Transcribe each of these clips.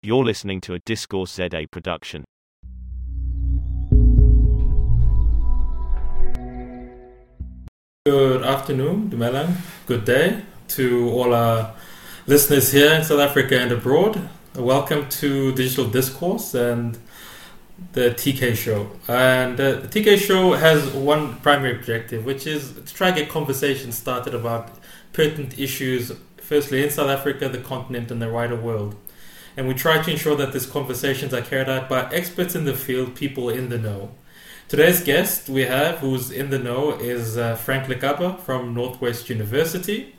You're listening to a Discourse ZA production. Good afternoon, Dumelang. Good day to all our listeners here in South Africa and abroad. Welcome to Digital Discourse and the TK Show. And uh, the TK Show has one primary objective, which is to try and get conversations started about pertinent issues, firstly in South Africa, the continent, and the wider world. And we try to ensure that these conversations are carried out by experts in the field, people in the know. Today's guest we have, who's in the know, is uh, Frank Lekaba from Northwest University.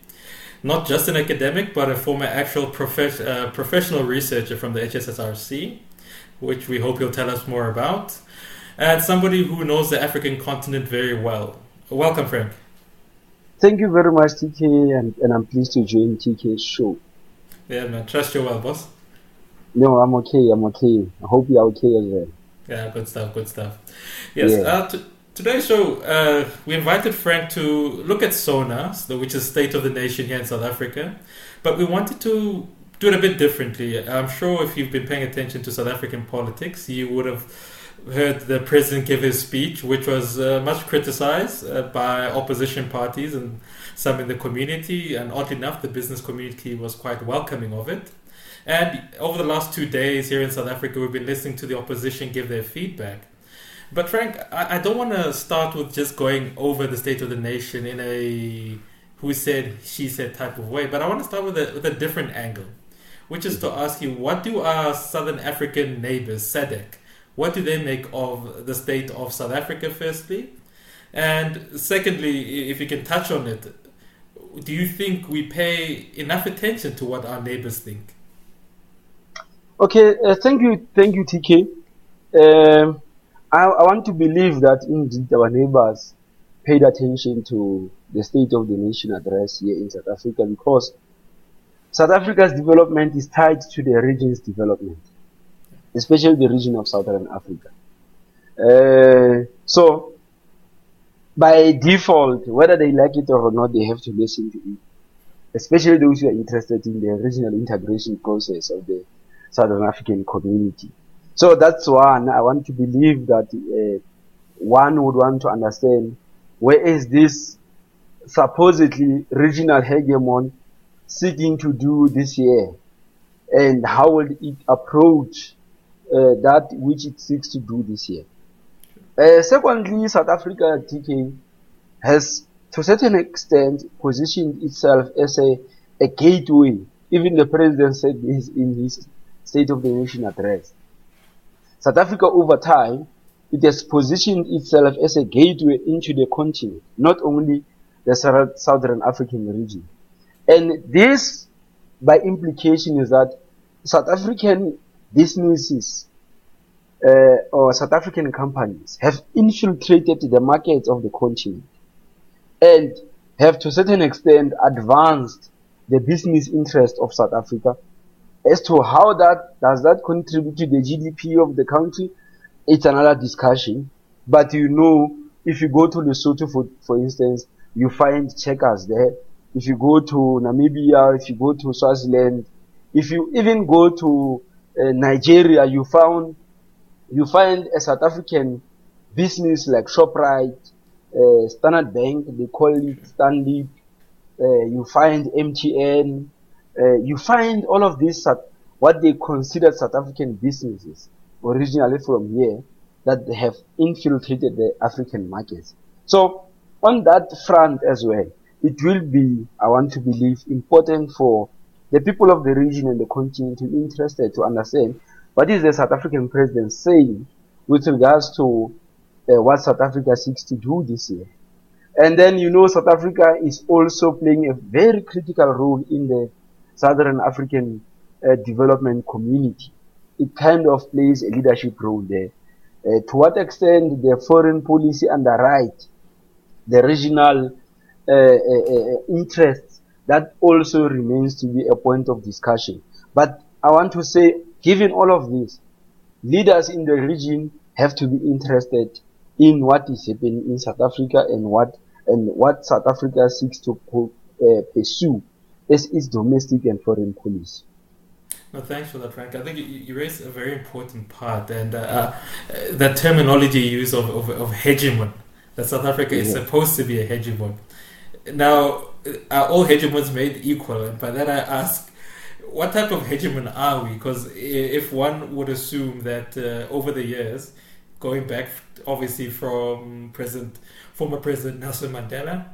Not just an academic, but a former actual profe- uh, professional researcher from the HSRC, which we hope he'll tell us more about, and somebody who knows the African continent very well. Welcome, Frank. Thank you very much, TK, and, and I'm pleased to join TK's show. Yeah, man. Trust you well, boss. No, I'm okay. I'm okay. I hope you're okay as well. Yeah, good stuff, good stuff. Yes, Yeah. uh, t- today's show, uh, we invited Frank to look at SONA, so- which is State of the Nation here in South Africa, but we wanted to do it a bit differently. I'm sure if you've been paying attention to South African politics, you would have heard the president give his speech, which was uh, much criticized uh, by opposition parties and some in the community, and oddly enough, the business community was quite welcoming of it. And over the last two days here in South Africa, we've been listening to the opposition give their feedback. But Frank, I, don't want to start with just going over the state of the nation in a who said, she said type of way. But I want to start with a, with a different angle, which is to ask you, what do our Southern African neighbors, SADC, what do they make of the state of South Africa, firstly? And secondly, if you can touch on it, do you think we pay enough attention to what our neighbors think? Okay, uh, thank you, thank you, TK. Um, I, I want to believe that indeed our neighbors paid attention to the State of the Nation address here in South Africa because South Africa's development is tied to the region's development, especially the region of Southern Africa. Uh, so, by default, whether they like it or not, they have to listen to it, especially those who are interested in the regional integration process of the Southern African community. So that's one. I want to believe that uh, one would want to understand where is this supposedly regional hegemon seeking to do this year, and how will it approach uh, that which it seeks to do this year. Uh, secondly, South Africa TK has to a certain extent positioned itself as a, a gateway. Even the president said this in his State of the Nation address. South Africa over time, it has positioned itself as a gateway into the continent, not only the Sou- Southern African region. And this, by implication, is that South African businesses uh, or South African companies have infiltrated the markets of the continent and have to a certain extent advanced the business interest of South Africa. As to how that does that contribute to the GDP of the country, it's another discussion. But you know, if you go to Lesotho, for, for instance, you find checkers there. If you go to Namibia, if you go to Swaziland, if you even go to uh, Nigeria, you found you find a South African business like Shoprite, uh, Standard Bank, they call it Stanbic. Uh, you find MTN. Uh, you find all of these what they consider South African businesses originally from here that they have infiltrated the African markets. So on that front as well, it will be, I want to believe, important for the people of the region and the continent to be interested to understand what is the South African president saying with regards to uh, what South Africa seeks to do this year. And then, you know, South Africa is also playing a very critical role in the Southern African uh, development community. It kind of plays a leadership role there. Uh, to what extent the foreign policy underwrite the regional uh, uh, uh, interests, that also remains to be a point of discussion. But I want to say, given all of this, leaders in the region have to be interested in what is happening in South Africa and what and what South Africa seeks to uh, pursue as its domestic and foreign policy. Well, thanks for that, Frank. I think you, you raised a very important part, and uh, uh, that terminology use of, of, of hegemon, that South Africa is supposed to be a hegemon. Now, are all hegemons made equal? And by that I ask, what type of hegemon are we? Because if one would assume that uh, over the years, going back obviously from President, former President Nelson Mandela,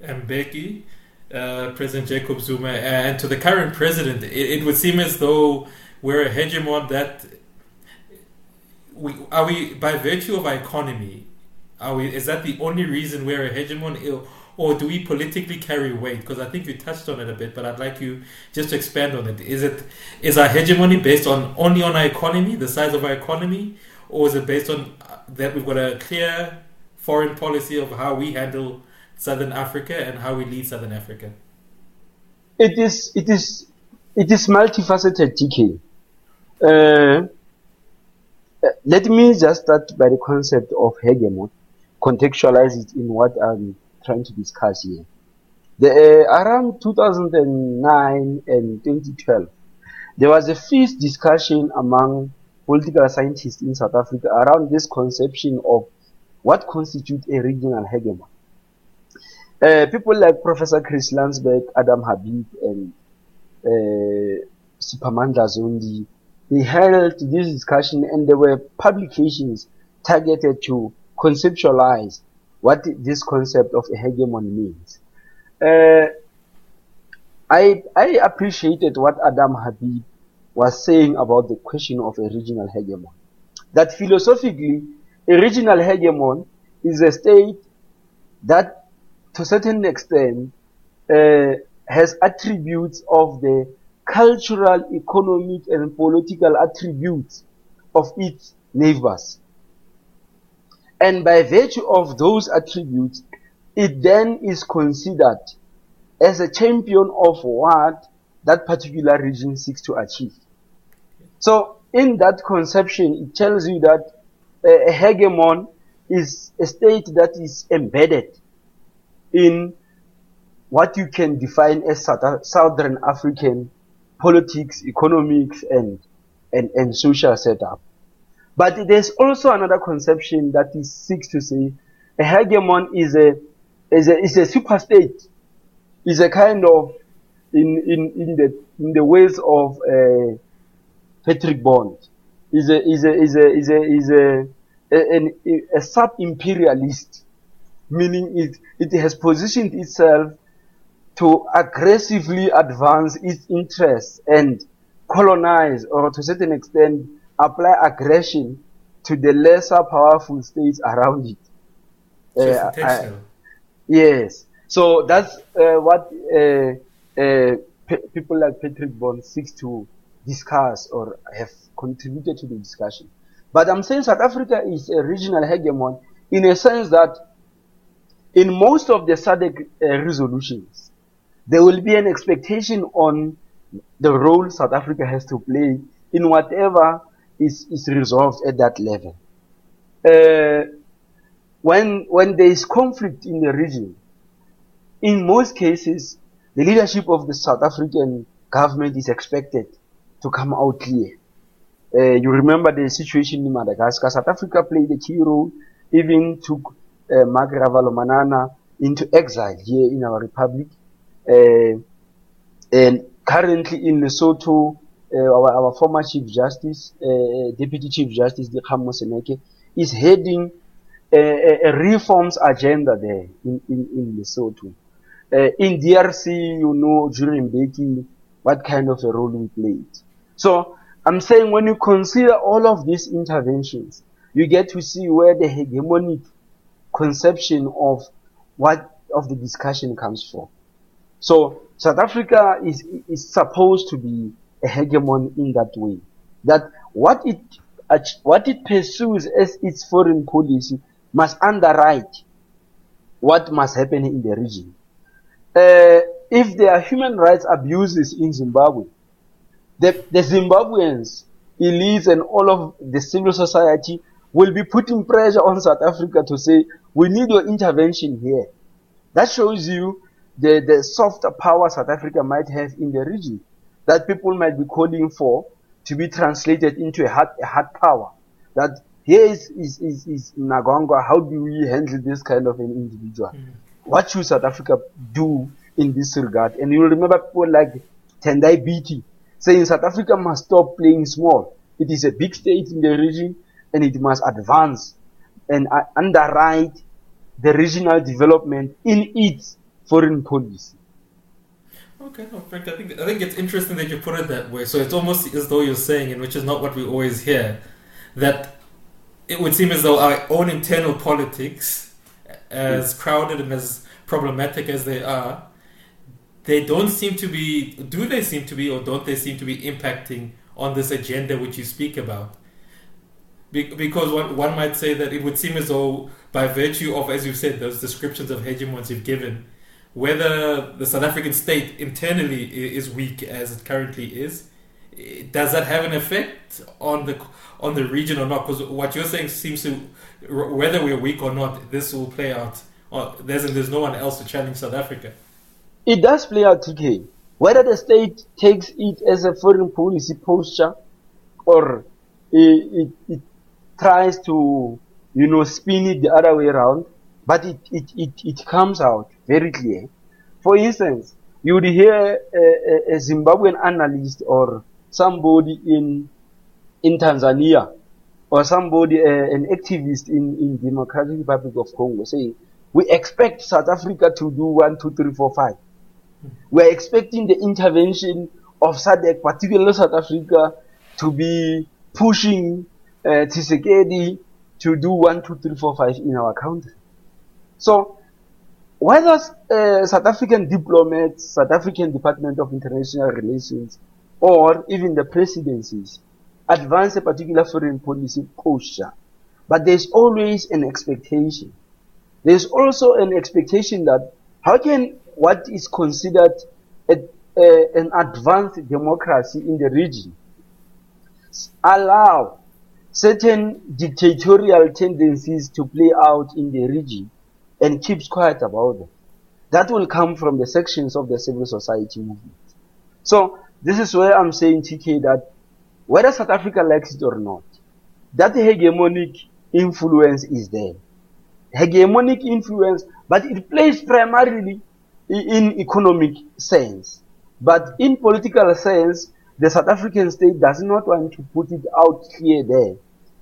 and Mbeki, uh, President Jacob Zuma, and to the current president, it, it, would seem as though we're a hegemon that we are we by virtue of our economy. Are we? Is that the only reason we're a hegemon? Or do we politically carry weight? Because I think you touched on it a bit, but I'd like you just to expand on it. Is it is our hegemony based on only on our economy, the size of our economy, or is it based on uh, that we've got a clear foreign policy of how we handle Southern Africa and how we lead Southern Africa? It is it is it is multifaceted, TK. Uh, let me just start by the concept of hegemon, contextualize it in what I'm trying to discuss here. The, uh, around 2009 and 2012, there was a fierce discussion among political scientists in South Africa around this conception of what constitutes a regional hegemon. Uh, people like Professor Chris Landsberg, Adam Habib, and uh, Siphamandla Zondi, they held this discussion and there were publications targeted to conceptualize what this concept of a hegemon means. Uh, I, I appreciated what Adam Habib was saying about the question of a regional hegemon. That philosophically, a regional hegemon is a state that to a certain extent, uh, has attributes of the cultural, economic, and political attributes of its neighbors. And by virtue of those attributes, it then is considered as a champion of what that particular region seeks to achieve. So, in that conception, it tells you that a hegemon is a state that is embedded in what you can define as Southern African politics, economics, and, and, and social setup. But there's also another conception that is seeks to say a hegemon is a is a is a super state, is a kind of in in in the in the ways of uh, Patrick Bond, is a is a is a is a is a, a, a, a sub imperialist meaning it, it has positioned itself to aggressively advance its interests and colonize or to a certain extent apply aggression to the lesser powerful states around it. Uh, I, yes. So that's uh, what uh, uh people like Patrick Bond seeks to discuss or have contributed to the discussion. But I'm saying South Africa is a regional hegemon in a sense that in most of the SADC uh, resolutions, there will be an expectation on the role South Africa has to play in whatever is, is resolved at that level. Uh, when, when there is conflict in the region, in most cases, the leadership of the South African government is expected to come out clear. Uh, you remember the situation in Madagascar. South Africa played a key role, even took uh, Marc Ravalomanana into exile here in our republic. Uh, and currently in Lesotho, uh, our, our, former Chief Justice, Deputy Chief Justice Dikgang Moseneke, is heading a, a, reforms agenda there in, in, in Lesotho. In DRC, you know, during Mbeki, what kind of a role we played. So, I'm saying when you consider all of these interventions, you get to see where the hegemonic conception of what of the discussion comes from. So South Africa is is supposed to be a hegemon in that way. That what it what it pursues as its foreign policy must underwrite what must happen in the region. Uh, if there are human rights abuses in Zimbabwe, the, the Zimbabweans, elites, and all of the civil society will be putting pressure on South Africa to say, we need your intervention here. That shows you the, the soft power South Africa might have in the region. that people might be calling for to be translated into a hard, a hard power. That here is, is, is, is Mnangagwa, how do we handle this kind of an individual? Mm. What should South Africa do in this regard? And you remember people like Tendai Biti saying South Africa must stop playing small. It is a big state in the region and it must advance and uh, underwrite the regional development in its foreign policy. Okay, no, Frank, I think I think it's interesting that you put it that way. So it's almost as though you're saying, and which is not what we always hear, that it would seem as though our own internal politics, as crowded and as problematic as they are, they don't seem to be. Do they seem to be, or don't they seem to be impacting on this agenda which you speak about? Because one, one might say that it would seem as though, by virtue of, as you've said, those descriptions of hegemons you've given, whether the South African state internally is weak as it currently is, does that have an effect on the on the region or not? Because what you're saying seems to, whether we're weak or not, this will play out. There's there's no one else to challenge South Africa. It does play out, TK. Whether the state takes it as a foreign policy posture, or it, it tries to, you know, spin it the other way around, but it, it, it, it comes out very clear. For instance, you would hear a, a, Zimbabwean analyst or somebody in in Tanzania or somebody, uh, an activist in, in Democratic Republic of Congo saying, we expect South Africa to do one, two, three, four, five. We are expecting the intervention of SADC, particularly South Africa, to be pushing uh, Tshisekedi to do one, two, three, four, five in our country. So, whether uh, South African diplomats, South African Department of International Relations, or even the presidencies advance a particular foreign policy posture, but there's always an expectation. There's also an expectation that how can what is considered a, a, an advanced democracy in the region allow certain dictatorial tendencies to play out in the region and keeps quiet about them. That will come from the sections of the civil society movement. So this is where I'm saying, TK, that whether South Africa likes it or not, that hegemonic influence is there. Hegemonic influence, but it plays primarily in economic sense. But in political sense, the South African state does not want to put it out clear there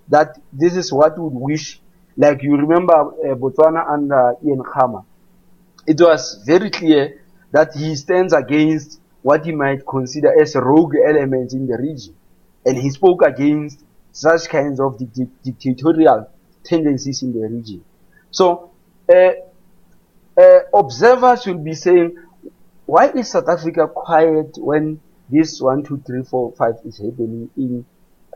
that this is what would wish. Like you remember uh, Botswana under Ian Khama. It was very clear that he stands against what he might consider as rogue elements in the region. And he spoke against such kinds of di- dictatorial tendencies in the region. So, uh, uh, observers will be saying, why is South Africa quiet when this one, two, three, four, five is happening in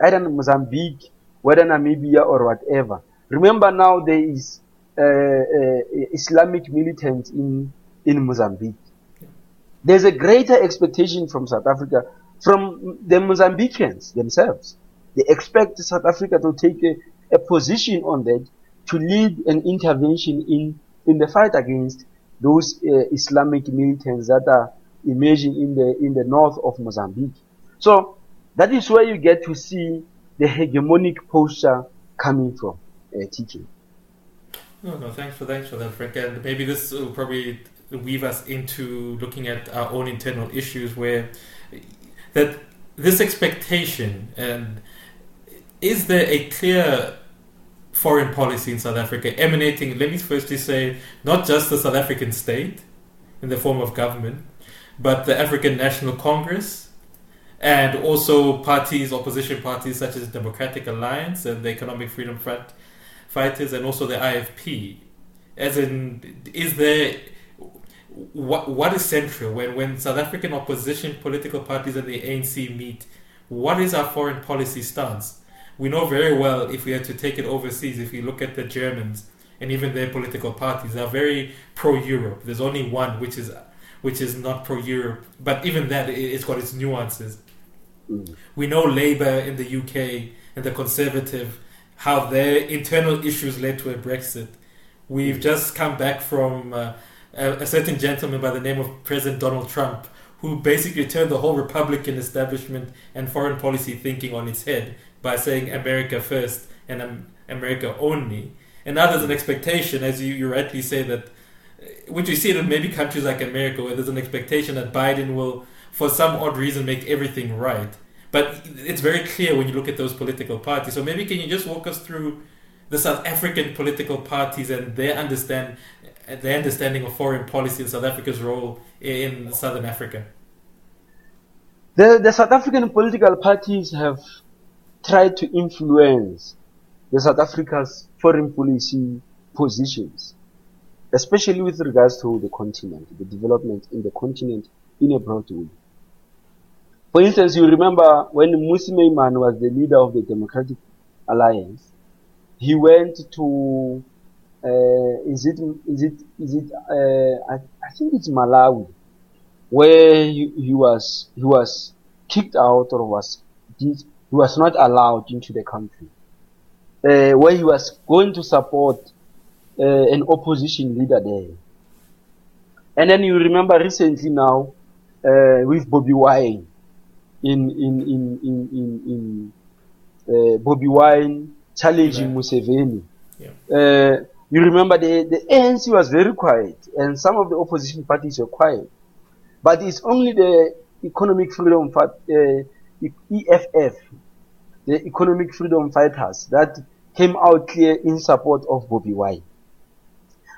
either Mozambique, whether Namibia or whatever. Remember now there is uh, uh, Islamic militants in in Mozambique. There's a greater expectation from South Africa, from the Mozambicans themselves. They expect South Africa to take a, a position on that, to lead an intervention in in the fight against those uh, Islamic militants that are emerging in the in the north of Mozambique. So that is where you get to see the hegemonic posture coming from uh, TK. No, no, thanks for thanks for that, Frank. And maybe this will probably weave us into looking at our own internal issues, where that this expectation and is there a clear foreign policy in South Africa emanating, let me firstly say, not just the South African state in the form of government, but the African National Congress and also parties, opposition parties such as Democratic Alliance and the Economic Freedom Front fighters, and also the IFP. As in, is there what what is central when when South African opposition political parties and the ANC meet? What is our foreign policy stance? We know very well if we had to take it overseas. If we look at the Germans and even their political parties, are very pro-Europe. There's only one which is which is not pro-Europe, but even that it's got its nuances. Mm. We know Labour in the UK and the Conservative, how their internal issues led to a Brexit. We've mm. just come back from uh, a, a, certain gentleman by the name of President Donald Trump, who basically turned the whole Republican establishment and foreign policy thinking on its head by saying America first and um, America only. And now there's an expectation, as you, you rightly say, that which we see in maybe countries like America, where there's an expectation that Biden will, for some odd reason, make everything right. But it's very clear when you look at those political parties. So maybe can you just walk us through the South African political parties and their understand their understanding of foreign policy and South Africa's role in Southern Africa? The, the South African political parties have tried to influence the South Africa's foreign policy positions, especially with regards to the continent, the development in the continent in a broad way. For instance, you remember when Mmusi Maimane was the leader of the Democratic Alliance, he went to uh, is it is it is it uh, I, I think it's Malawi where he, he was he was kicked out or was he was not allowed into the country uh, where he was going to support uh, an opposition leader there and then you remember recently now uh, with Bobi Wine in in in in in, in uh, Bobi Wine challenging yeah. Museveni yeah. You remember the, the ANC was very quiet and some of the opposition parties were quiet. But it's only the Economic Freedom uh, EFF, the Economic Freedom Fighters, that came out clear in support of Bobi Wine.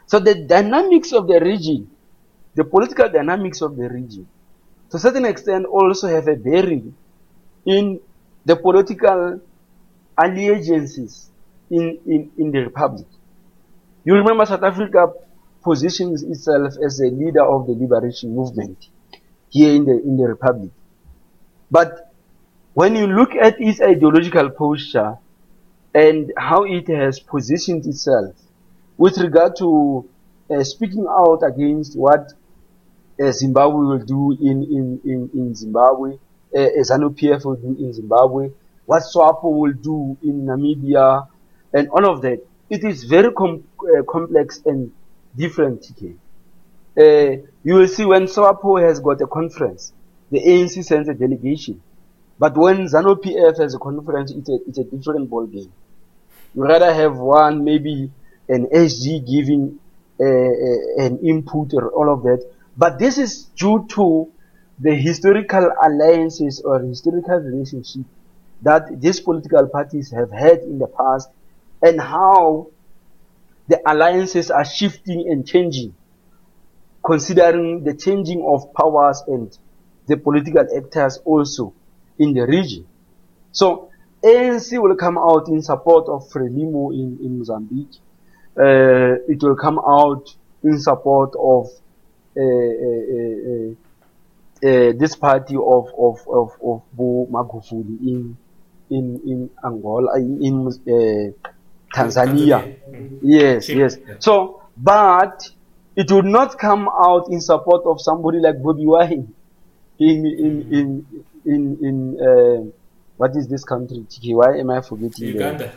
So the dynamics of the region, the political dynamics of the region, to a certain extent also have a bearing in the political allegiances in, in, in the republic. You remember South Africa positions itself as a leader of the liberation movement here in the, in the Republic. But when you look at its ideological posture and how it has positioned itself with regard to uh, speaking out against what uh, Zimbabwe will do in, in, in, in Zimbabwe, uh, ZANU PF will do in Zimbabwe, what SWAPO will do in Namibia, and all of that it is very com uh, complex and different. TK. Uh, you will see when SWAPO has got a conference, the ANC sends a delegation. But when ZANU PF has a conference, it's a, it's a different ball game. You rather have one, maybe an SG giving uh, uh, an input or all of that. But this is due to the historical alliances or historical relationship that these political parties have had in the past and how the alliances are shifting and changing, considering the changing of powers and the political actors also in the region. So ANC will come out in support of Frelimo in, in Mozambique. Uh, it will come out in support of uh, uh, uh, uh this party of of of, of Bo Magufuli in in in Angola in uh, Tanzania. Mm-hmm. Yes, yes. So, but it would not come out in support of somebody like Bobi Wine in in mm-hmm. in in in uh, what is this country? Why am I forgetting? Uganda.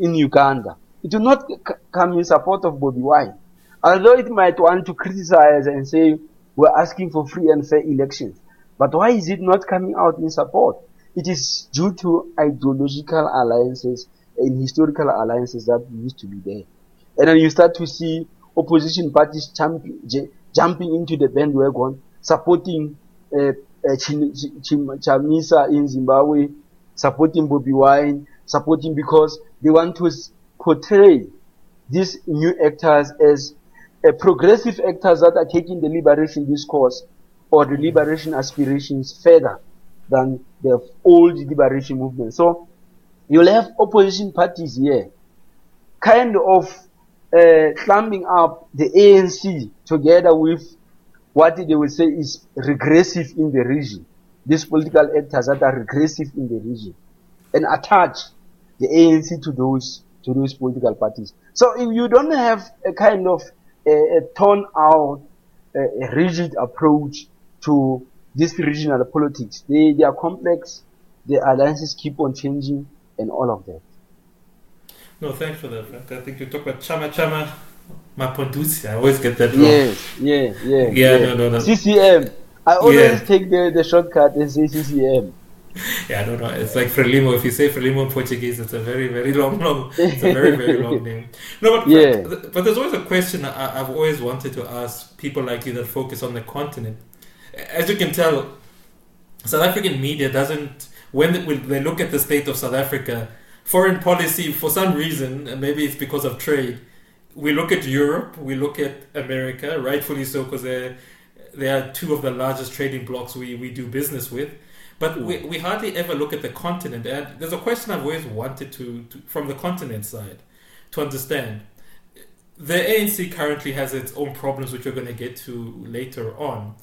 In Uganda, it will not c- come in support of Bobi Wine, although it might want to criticize and say we're asking for free and fair elections. But why is it not coming out in support? It is due to ideological alliances and historical alliances that used to be there. And then you start to see opposition parties jumping, jumping into the bandwagon, supporting uh, uh, Chamisa in Zimbabwe, supporting Bobi Wine, supporting because they want to portray these new actors as uh, progressive actors that are taking the liberation discourse or the liberation aspirations further than the old liberation movement. So you'll have opposition parties here kind of uh, climbing up the ANC together with what they will say is regressive in the region. These political actors that are regressive in the region and attach the ANC to those to those political parties. So if you don't have a kind of a, a torn out, a, a rigid approach to this regional politics, they, they are complex. The alliances keep on changing and all of that. No, thanks for that, Frank. I think you talk about Chama Chama Mapinduzi. I always get that wrong. Yes, yeah, yeah. Yeah, yeah. no, no, no. CCM. I always Yeah. take the, the shortcut and say CCM. Yeah, I don't know. It's like Frelimo. If you say Frelimo in Portuguese, it's a very, very long, long. It's a very, very long name. No, but Yeah. but there's always a question I, I've always wanted to ask people like you that focus on the continent. As you can tell, South African media doesn't. When they, when they look at the state of South Africa, foreign policy for some reason, and maybe it's because of trade, we look at Europe, we look at America, rightfully so, because they're they are two of the largest trading blocks we, we do business with. But we, we hardly ever look at the continent. And there's a question I've always wanted to, to from the continent side to understand. The ANC currently has its own problems, which we're going to get to later on.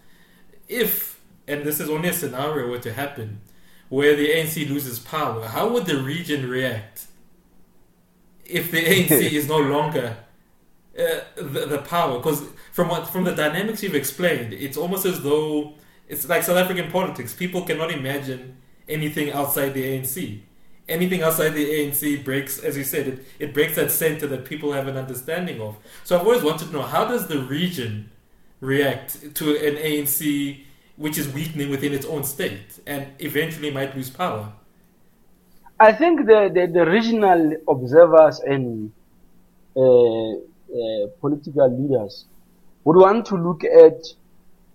If, and this is only a scenario were to happen, where the ANC loses power, how would the region react if the ANC is no longer uh, the, the power? Because from what from the dynamics you've explained, it's almost as though it's like South African politics. People cannot imagine anything outside the ANC. Anything outside the ANC breaks, as you said, it, it breaks that center that people have an understanding of. So I've always wanted to know how does the region react to an ANC which is weakening within its own state and eventually might lose power? I think the, the, the regional observers and uh, uh, political leaders would want to look at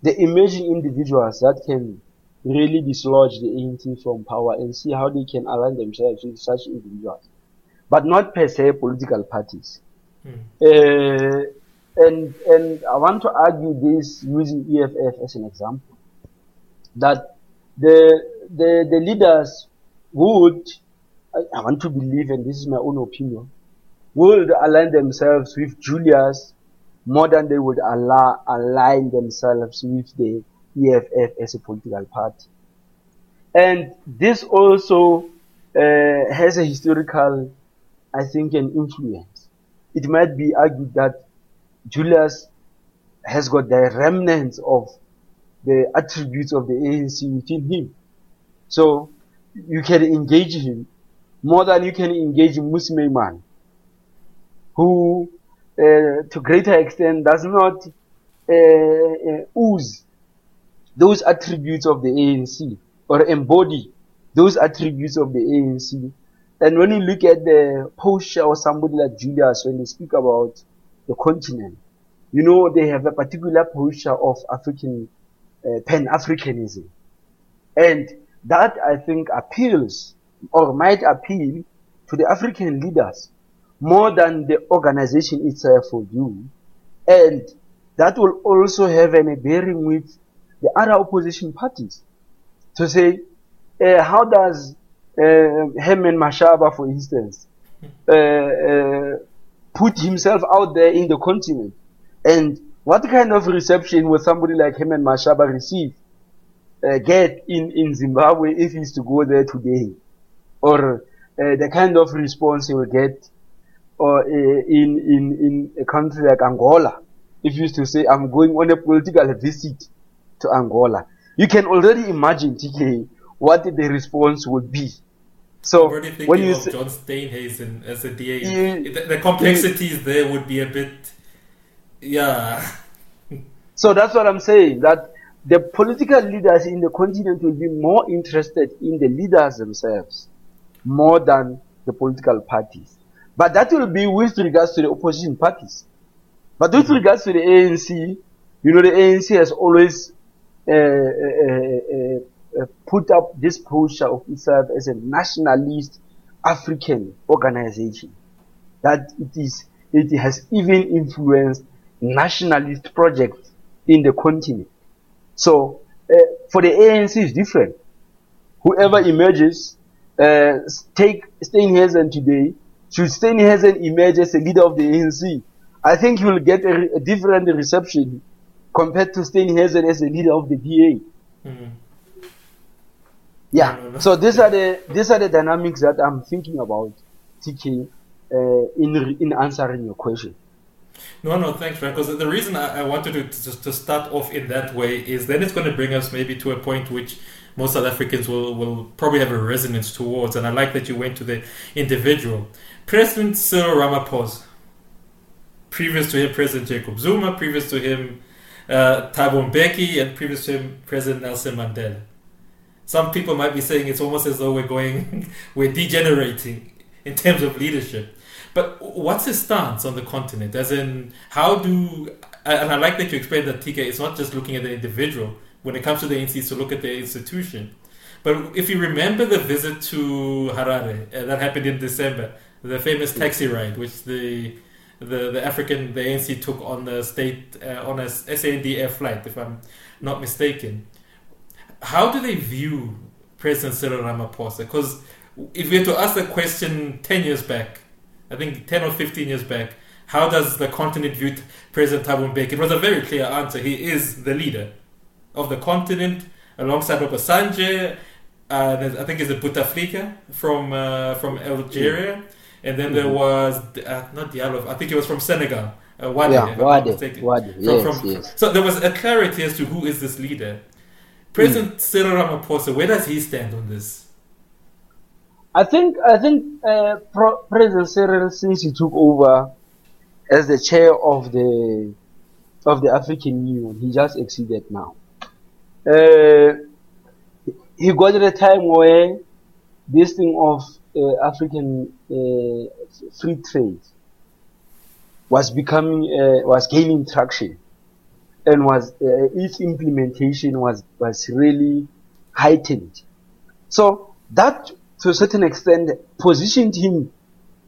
the emerging individuals that can really dislodge the ANC from power and see how they can align themselves with such individuals, but not per se political parties. Uh, and and I want to argue this using EFF as an example that the the the leaders would I, I want to believe, and this is my own opinion, would align themselves with Julius more than they would allow, align themselves with the EFF as a political party. And this also uh, has a historical, I think, an influence. It might be argued that Julius has got the remnants of the attributes of the ANC within him. So you can engage him more than you can engage Mmusi Maimane, who to greater extent does not uh, uh, ooze those attributes of the ANC or embody those attributes of the ANC. And when you look at the posture of somebody like Julius, when they speak about the continent, you know, they have a particular posture of African, uh, Pan-Africanism. And that I think appeals or might appeal to the African leaders more than the organization itself will do. And that will also have an, a bearing with the other opposition parties to say, uh, how does uh, Herman Mashaba, for instance, uh, put himself out there in the continent? And what kind of reception will somebody like Herman Mashaba receive, get in, in Zimbabwe if he's to go there today? Or the kind of response he will get or uh, in, in, in a country like Angola, if you used to say, I'm going on a political visit to Angola. You can already imagine, TK, what the response would be. So already thinking when you of say, John Steenhuisen as a DA. You- the, the complexities there would be a bit, yeah. so that's what I'm saying, that the political leaders in the continent will be more interested in the leaders themselves more than the political parties. But that will be with regards to the opposition parties. But with regards to the ANC, you know, the ANC has always uh, uh, uh, uh, put up this posture of itself as a nationalist African organization. That it is, it has even influenced nationalist projects in the continent. So, uh, for the ANC is different. Whoever emerges, uh, take Steenhuisen today, should Steenhuisen emerge as a leader of the ANC, I think he will get a, a different reception compared to Steenhuisen as a leader of the DA. Yeah. No, no, no. So these are the these are the dynamics that I'm thinking about, TK, uh, in in answering your question. No, no, thanks, Frank. Because the reason I, I wanted to, to to start off in that way is then it's going to bring us maybe to a point which most South Africans will, will probably have a resonance towards. And I like that you went to the individual. President Cyril Ramaphosa, previous to him, President Jacob Zuma, previous to him, uh, Thabo Mbeki and previous to him, President Nelson Mandela. Some people might be saying it's almost as though we're going, we're degenerating in terms of leadership. But what's his stance on the continent? As in, how do, and I like that you explained that TK, it's not just looking at the individual. When it comes to the ANC, it's to look at the institution. But if you remember the visit to Harare, uh, that happened in December, the famous taxi ride, which the the, the African, the ANC took on the state, uh, on a SANDF flight, if I'm not mistaken. How do they view President Cyril Ramaphosa? Because if we had to ask the question 10 years back, I think 10 or 15 years back, how does the continent view President Thabo Mbeki? It was a very clear answer. He is the leader of the continent alongside Obasanjo. Uh, I think it's a Bouteflika from uh, from Algeria. And then there mm-hmm. was uh, not Diallo. I think it was from Senegal. Uh, Wade, yeah, Wade. Yes, from, from, yes. So there was a clarity as to who is this leader. President mm. Cyril Ramaphosa, where does he stand on this? I think I think uh, Pro- President Cyril, since he took over as the chair of the of the African Union, he just exceeded now. Uh, he got at a time where this thing of uh, African uh, free trade was becoming uh, was gaining traction and was its implementation was was really heightened. So that to a certain extent positioned him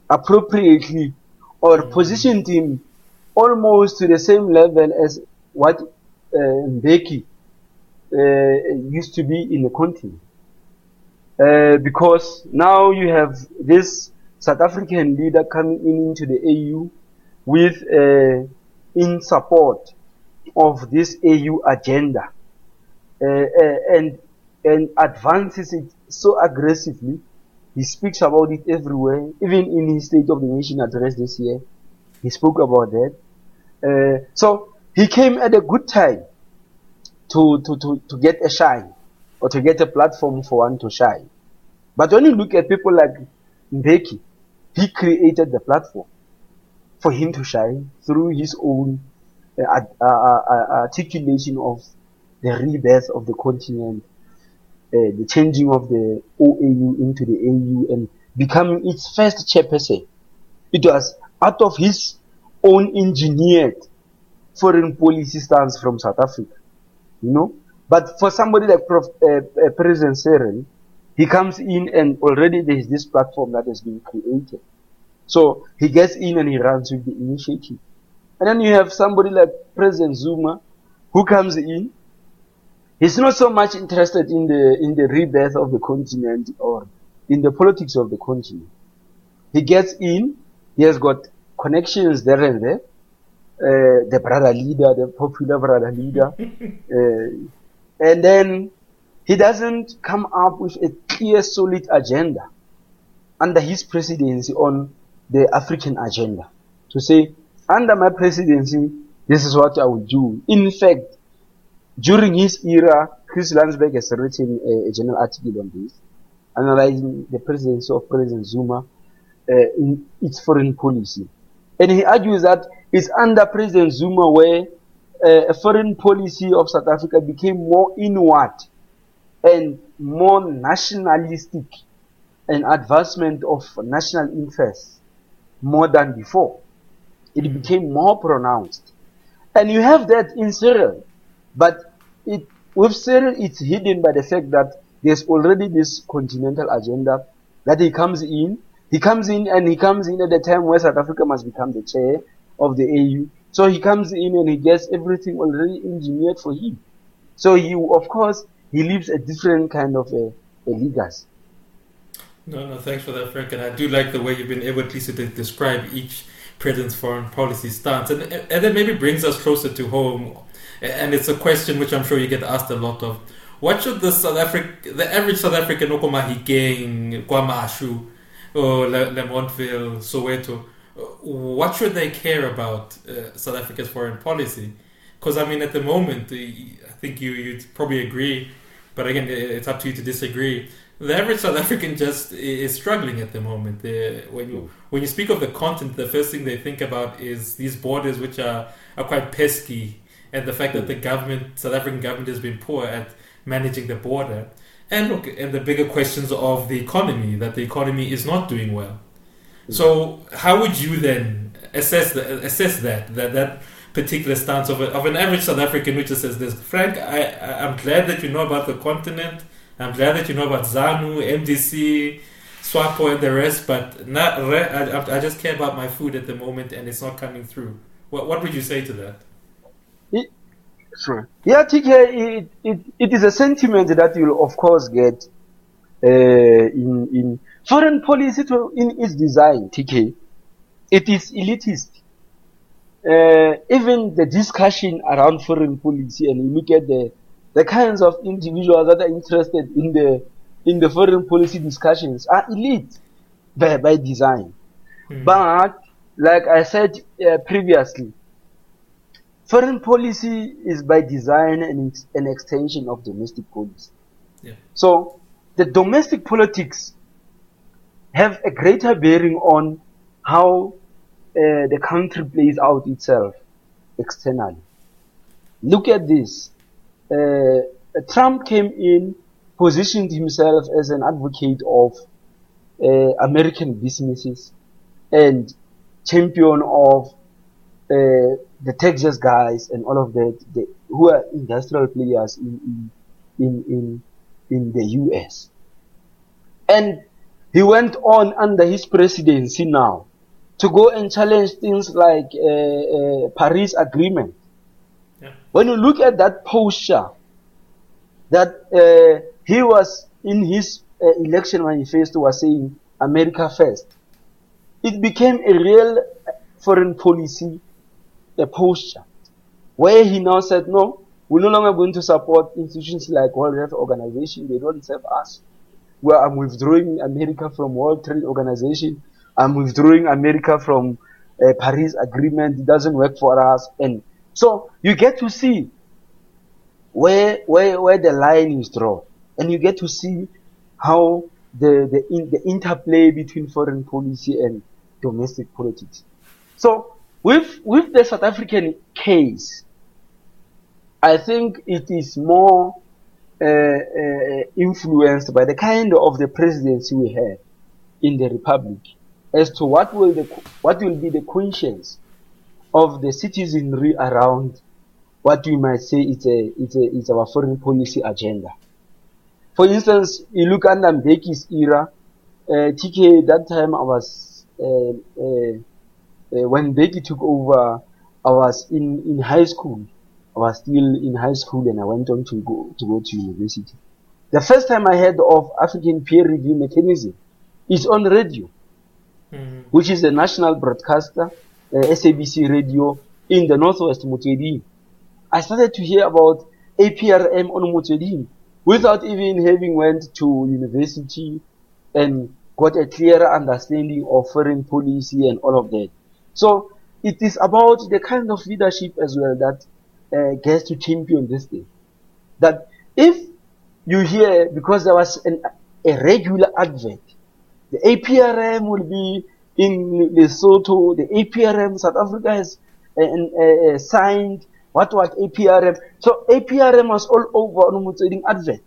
appropriately or positioned him almost to the same level as what uh, Mbeki uh, used to be in the continent. Uh, because now you have this South African leader coming in into the AU with uh, in support of this AU agenda uh, uh, and and advances it so aggressively. He speaks about it everywhere, even in his State of the Nation address this year. He spoke about that. Uh, so he came at a good time to, to, to, to get a shine or to get a platform for one to shine. But when you look at people like Mbeki, he created the platform for him to shine through his own uh, uh, uh, articulation of the rebirth of the continent, uh, the changing of the OAU into the AU and becoming its first chairperson. It was out of his own engineered foreign policy stance from South Africa you know. But for somebody like Prof, uh, uh, President Cyril, he comes in and already there is this platform that has been created. So he gets in and he runs with the initiative. And then you have somebody like President Zuma, who comes in. He's not so much interested in the in the rebirth of the continent or in the politics of the continent. He gets in. He has got connections there and there uh, the brother leader, the popular brother leader, uh, and then he doesn't come up with a clear, solid agenda under his presidency on the African agenda to say, under my presidency, this is what I will do. In fact, during his era, Chris Landsberg has written a, a general article on this, analyzing the presidency of President Zuma uh, in its foreign policy. And he argues that it's under President Zuma where uh, a foreign policy of South Africa became more inward and more nationalistic and advancement of national interests more than before. It mm. became more pronounced. And you have that in Cyril. But it, with Cyril, it's hidden by the fact that there's already this continental agenda that he comes in. He comes in and he comes in at the time where South Africa must become the chair of the AU. So he comes in and he gets everything already engineered for him. So he, of course, he lives a different kind of a, a legacy. No, no, thanks for that, Frank. And I do like the way you've been able at least to describe each president's foreign policy stance. And, and that maybe brings us closer to home. And it's a question which I'm sure you get asked a lot of. What should the South Africa, the average South African Okomahikeng, KwaMashu, or Le, Lamontville, Soweto, what should they care about uh, South Africa's foreign policy? Because I mean, at the moment, I think you you probably agree, but again, it's up to you to disagree. The average South African just is struggling at the moment. when you when you speak of the continent, the first thing they think about is these borders, which are are quite pesky and the fact that the government, South African government, has been poor at managing the border, and look, and the bigger questions of the economy, that the economy is not doing well. So, how would you then assess the, assess that that that particular stance of, a, of an average South African who just says this? Frank, I, I I'm glad that you know about the continent. I'm glad that you know about ZANU, MDC, SWAPO, and the rest, but not. I, I just care about my food at the moment, and it's not coming through. What what would you say to that? It, sure. Yeah, TK, it, it, it is a sentiment that you'll of course get uh, in in Foreign policy to, in its design, TK, it is elitist. Uh, even the discussion around foreign policy and you look at the, the kinds of individuals that are interested in the, in the foreign policy discussions are elite by, by design. Mm. But, like I said uh, previously, foreign policy is by design an, an extension of domestic policy. Yeah. So, the domestic politics have a greater bearing on how uh, the country plays out itself externally. Look at this. Uh, Trump came in, positioned himself as an advocate of uh, American businesses and champion of uh, the Texas guys and all of that, the, who are industrial players in, in, in, in the US. And he went on under his presidency now to go and challenge things like uh, uh, Paris Agreement. Yeah. When you look at that posture, that uh, he was in his uh, election manifesto was saying America first, it became a real foreign policy uh, posture, where he now said, no, we're no longer going to support institutions like World Health Organization. They don't serve us where I'm withdrawing America from World Trade Organization. I'm withdrawing America from uh, Paris Agreement. It doesn't work for us. And so you get to see where, where, where the line is drawn. And you get to see how the, the, in, the interplay between foreign policy and domestic politics. So with, with the South African case, I think it is more uh, uh, influenced by the kind of the presidency we have in the republic as to what will the what will be the conscience of the citizenry around what we might say it's a it's a it's our foreign policy agenda. For instance, you look under Mbeki's era, uh, TK that time I was uh, uh, uh, when Mbeki took over, I was in in high school I was still in high school and I went on to go to go to university. The first time I heard of African peer review mechanism is on radio, mm-hmm. which is a national broadcaster, uh, SABC radio in the northwest Motsweding. I started to hear about APRM on Motsweding without even having went to university and got a clearer understanding of foreign policy and all of that. So it is about the kind of leadership as well that uh, gets to champion this thing. That if you hear, because there was an, a regular advert, the APRM will be in Lesotho, the APRM, South Africa has uh, uh, signed, what was APRM? So APRM was all over on Motsweding advert.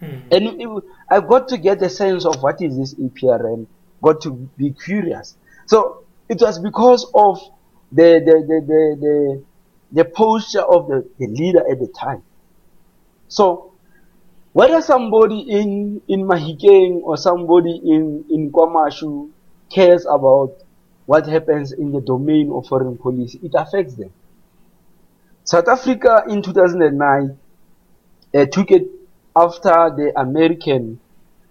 Mm-hmm. And it, I got to get a sense of what is this APRM, got to be curious. So it was because of the, the, the, the, the the posture of the, the leader at the time. So, whether somebody in, in Mahikeng or somebody in, in KwaMashu cares about what happens in the domain of foreign policy, it affects them. South Africa in 2009 uh, took it after the American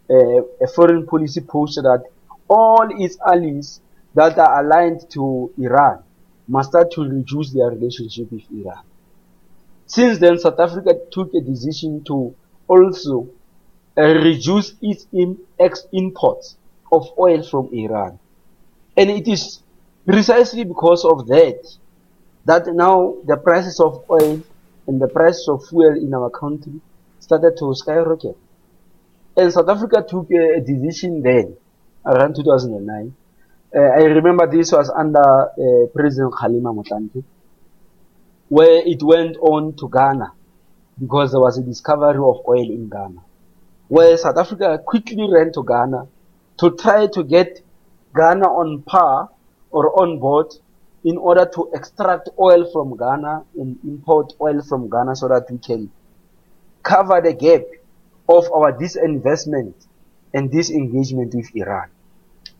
uh, foreign policy posture that all its allies that are aligned to Iran must start to reduce their relationship with Iran. Since then, South Africa took a decision to also uh, reduce its in, ex imports of oil from Iran. And it is precisely because of that that now the prices of oil and the prices of fuel in our country started to skyrocket. And South Africa took a, decision then, around 2009, uh, I remember this was under uh, President Kgalema Motlanthe, where it went on to Ghana because there was a discovery of oil in Ghana, where South Africa quickly ran to Ghana to try to get Ghana on par or on board in order to extract oil from Ghana and import oil from Ghana so that we can cover the gap of our disinvestment and disengagement with Iran.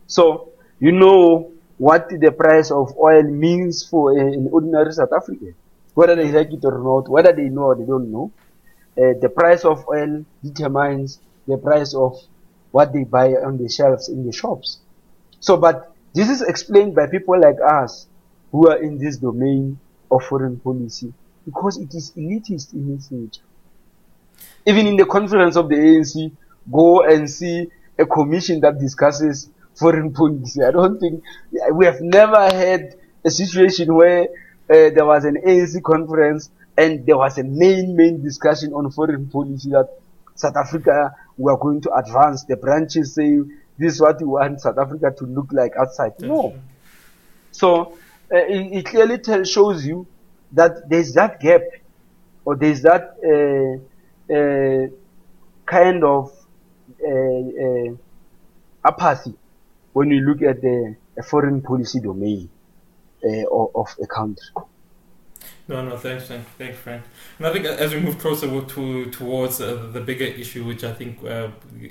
So, you know what the price of oil means for an ordinary South African, whether they like it or not, whether they know or they don't know. Uh, the price of oil determines the price of what they buy on the shelves in the shops. So, but this is explained by people like us who are in this domain of foreign policy because it is elitist in its nature. Even in the conference of the ANC, go and see a commission that discusses foreign policy. I don't think we have never had a situation where uh, there was an ANC conference and there was a main main discussion on foreign policy that South Africa we are going to advance. The branches say this is what we want South Africa to look like outside. No. So uh, it, it, clearly tell, shows you that there's that gap or there's that uh, uh, kind of uh, uh, apathy when you look at the foreign policy domain uh, of, a country. No, no, thanks, Frank. Thanks, Frank. And I think as we move closer to, towards uh, the bigger issue, which I think uh,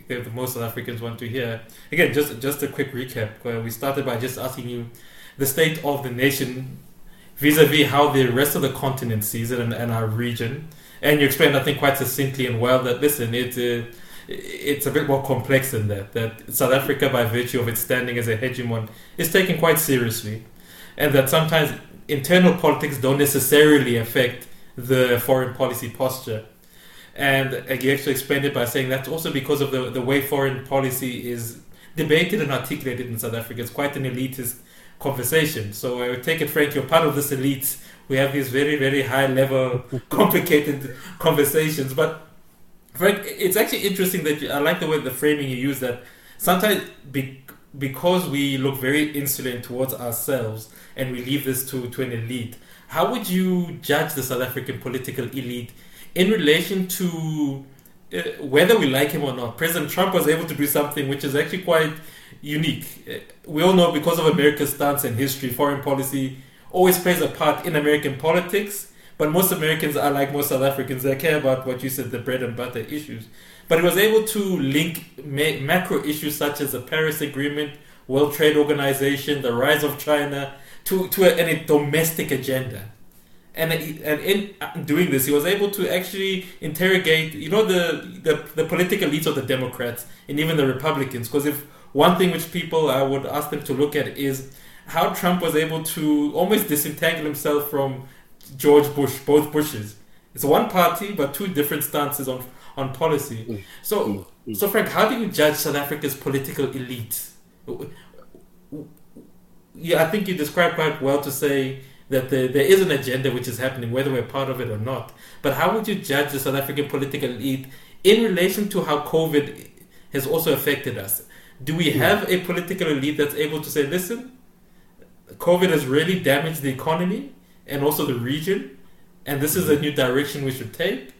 the most South Africans want to hear, again, just just a quick recap. we started by just asking you the state of the nation vis-a-vis how the rest of the continent sees it and, and our region. And you explained, I think, quite succinctly and well that listen, it's uh, it's a bit more complex than that. That South Africa, by virtue of its standing as a hegemon, is taken quite seriously, and that sometimes internal politics don't necessarily affect the foreign policy posture. And uh, you actually explained it by saying that's also because of the the way foreign policy is debated and articulated in South Africa. It's quite an elitist conversation. So I would take it, Frank, you're part of this elite. We have these very, very high level, complicated conversations. But Frank, it's actually interesting that you, I like the way the framing you use that sometimes be, because we look very insular towards ourselves and we leave this to, to an elite, how would you judge the South African political elite in relation to uh, whether we like him or not? President Trump was able to do something which is actually quite unique. We all know because of America's stance and history, foreign policy always plays a part in American politics. But most Americans are like most South Africans; they care about what you said, the bread and butter issues. But he was able to link ma- macro issues such as the Paris Agreement, World Trade Organization, the rise of China, to to a, a domestic agenda. And, and in uh, doing this, he was able to actually interrogate, you know, the, the, the political elites of the Democrats and even the Republicans. Because if one thing which people I would ask them to look at is how Trump was able to almost disentangle himself from George Bush, both Bushes. It's one party, but two different stances on on policy. Mm. So, mm. Mm. so Frank, how do you judge South Africa's political elite? Yeah, I think you described quite well to say that the, there is an agenda which is happening, whether we're part of it or not. But how would you judge the South African political elite in relation to how COVID has also affected us? Do we have a political elite that's able to say, listen, COVID has really damaged the economy and also the region, and this is a new direction we should take?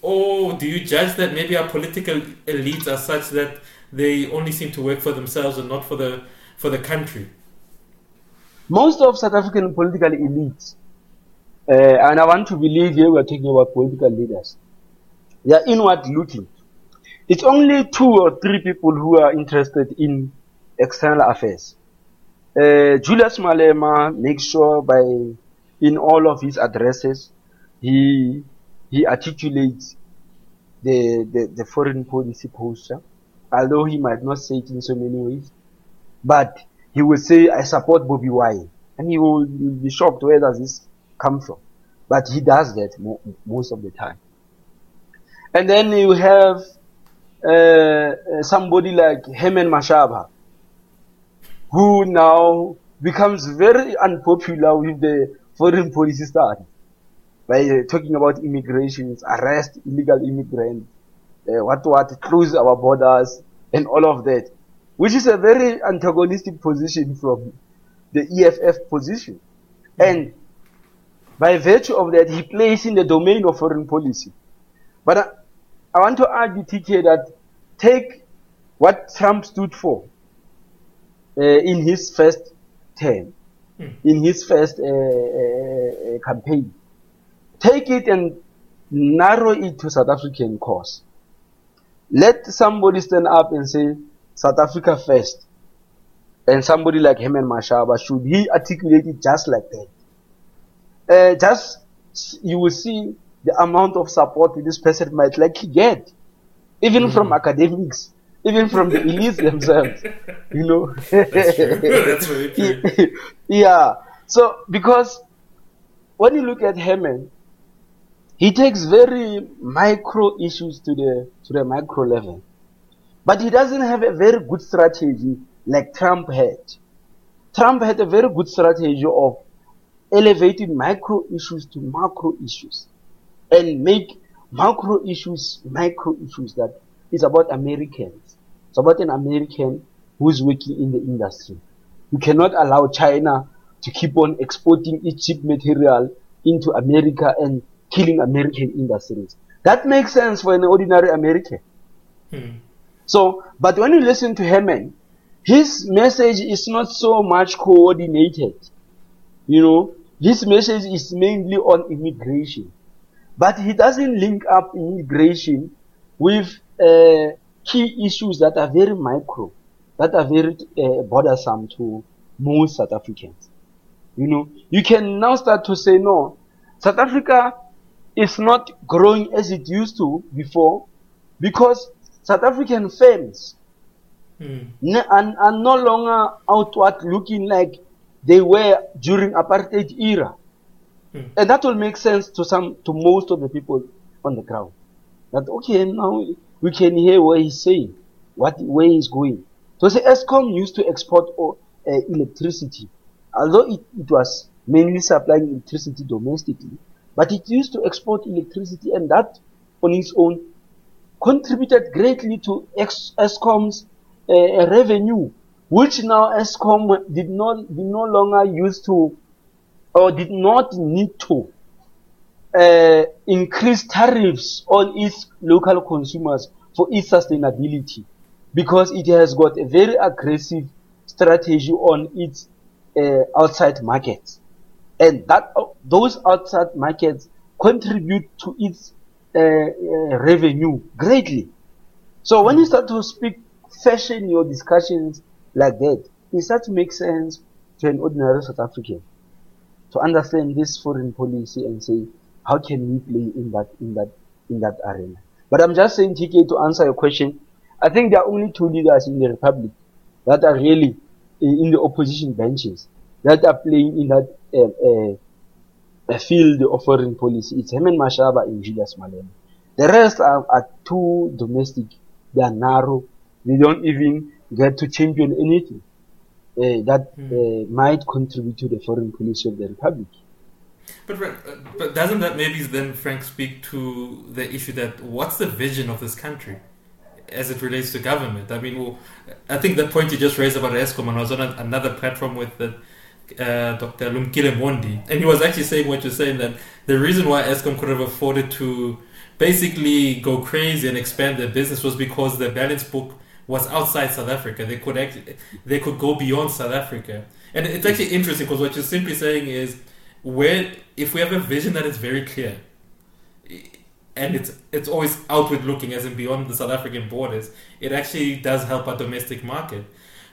Or do you judge that maybe our political elites are such that they only seem to work for themselves and not for the for the country? Most of South African political elites, uh, and I want to believe here we're talking about political leaders, they are inward looking. It's only two or three people who are interested in external affairs. Uh, Julius Malema makes sure by in all of his addresses he he articulates the, the, the foreign policy posture, although he might not say it in so many ways. But he will say, I support Bobi Wine. And he will, be shocked, where does this come from? But he does that mo- most of the time. And then you have uh, uh, somebody like Herman Mashaba, who now becomes very unpopular with the foreign policy study by uh, talking about immigrations, arrest illegal immigrants, uh, what what, close our borders, and all of that, which is a very antagonistic position from the EFF position. And by virtue of that, he plays in the domain of foreign policy. But I, I want to add argue, TK, that take what Trump stood for uh, in his first term, Hmm. in his first uh, uh, uh, campaign. Take it and narrow it to South African cause. Let somebody stand up and say South Africa first, and somebody like Herman Mashaba should he articulate it just like that? Uh, just you will see the amount of support this person might likely get, even from academics, even from the elites themselves. You know. That's true. That's very true. yeah. So because when you look at Herman, he takes very micro issues to the to the micro level, but he doesn't have a very good strategy like Trump had. Trump had a very good strategy of elevating micro issues to macro issues and make macro issues micro issues that is about Americans. About an American who's working in the industry. You cannot allow China to keep on exporting its cheap material into America and killing American industries. That makes sense for an ordinary American. Hmm. So, but when you listen to Herman, his message is not so much coordinated. You know, his message is mainly on immigration. But he doesn't link up immigration with uh, key issues that are very micro, that are very uh, bothersome to most South Africans. You know, you can now start to say, no, South Africa is not growing as it used to before because South African firms n- are, are no longer outward looking like they were during apartheid era. Hmm. And that will make sense to some, to most of the people on the ground. That okay, now we can hear what he's saying, what where he's going. So say Eskom used to export uh, electricity, although it, it was mainly supplying electricity domestically, but it used to export electricity, and that on its own contributed greatly to Eskom's uh, revenue, which now ESCOM did not did no longer use to or did not need to uh, increase tariffs on its local consumers for its sustainability because it has got a very aggressive strategy on its uh, outside markets. And that those outside markets contribute to its uh, uh, revenue greatly. So when you start to speak fashion your discussions like that it starts to make sense to an ordinary South African to understand this foreign policy and say how can we play in that in that in that arena. But I'm just saying, TK, to answer your question, I think there are only two leaders in the republic that are really in the opposition benches that are playing in that uh, uh, field of foreign policy. It's Herman Mashaba and Julius Malema. The rest are, are too domestic. They are narrow. They don't even get to champion anything uh, that uh, might contribute to the foreign policy of the republic. But, uh, but doesn't that maybe then, Frank, speak to the issue that what's the vision of this country as it relates to government? I mean, well, I think the point you just raised about Eskom, and I was on a, another platform with the, uh, Dr. Lumkile Mondi, and he was actually saying what you're saying that the reason why Eskom could have afforded to basically go crazy and expand their business was because the balance book was outside South Africa. They could actually they could go beyond South Africa, and it's actually interesting because what you're simply saying is where if we have a vision that is very clear and it's it's always outward looking as in beyond the South African borders it actually does help our domestic market.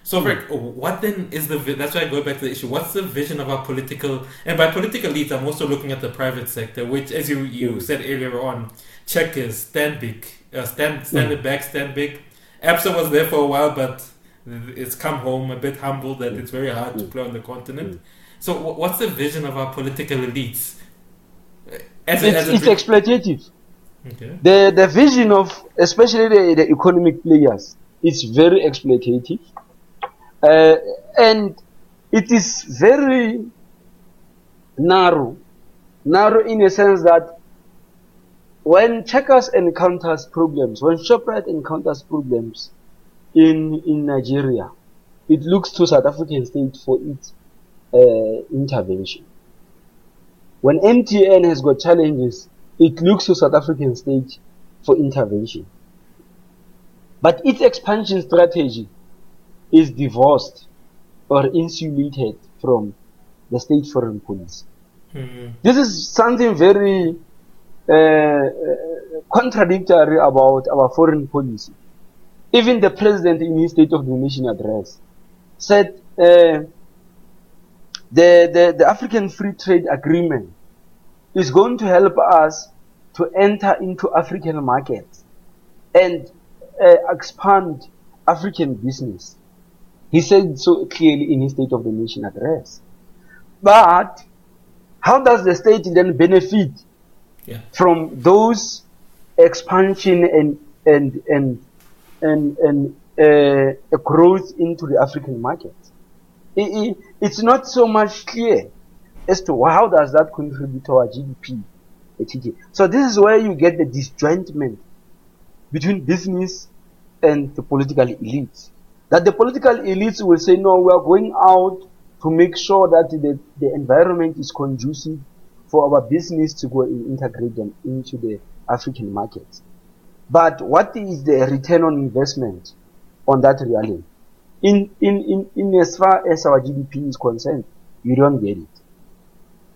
So hmm. Rick, what then is the that's why I go back to the issue. What's the vision of our political and by political elites I'm also looking at the private sector which as you you hmm. said earlier on checkers Stanbic uh, stand hmm. stand it back Stanbic. ABSA was there for a while but it's come home a bit humble that it's very hard to play on the continent so what's the vision of our political elites? As It's, a it's exploitative. okay. The the vision of especially the, the economic players is very exploitative, uh, and it is very narrow, narrow in a sense that when Checkers encounters problems, when Shoprite encounters problems in in Nigeria, it looks to South African state for its uh, intervention. When MTN has got challenges, it looks to South African state for intervention. But its expansion strategy is divorced or insulated from the state foreign policy. Mm. This is something very uh, uh, contradictory about our foreign policy. Even the president in his State of the Nation address said uh, the, the, the African Free Trade Agreement is going to help us to enter into African markets and uh, expand African business. He said so clearly in his State of the Nation address. But how does the state then benefit Yeah. from those expansion and and and and and uh, a growth into the African market? It, it, it's not so much clear as to how does that contribute to our GDP. So this is where you get the disjointment between business and the political elites. That the political elites will say, no, we are going out to make sure that the, the environment is conducive for our business to go and integrate them into the African markets. But what is the return on investment on that reality? In, in, in, in as far as our GDP is concerned, you don't get it.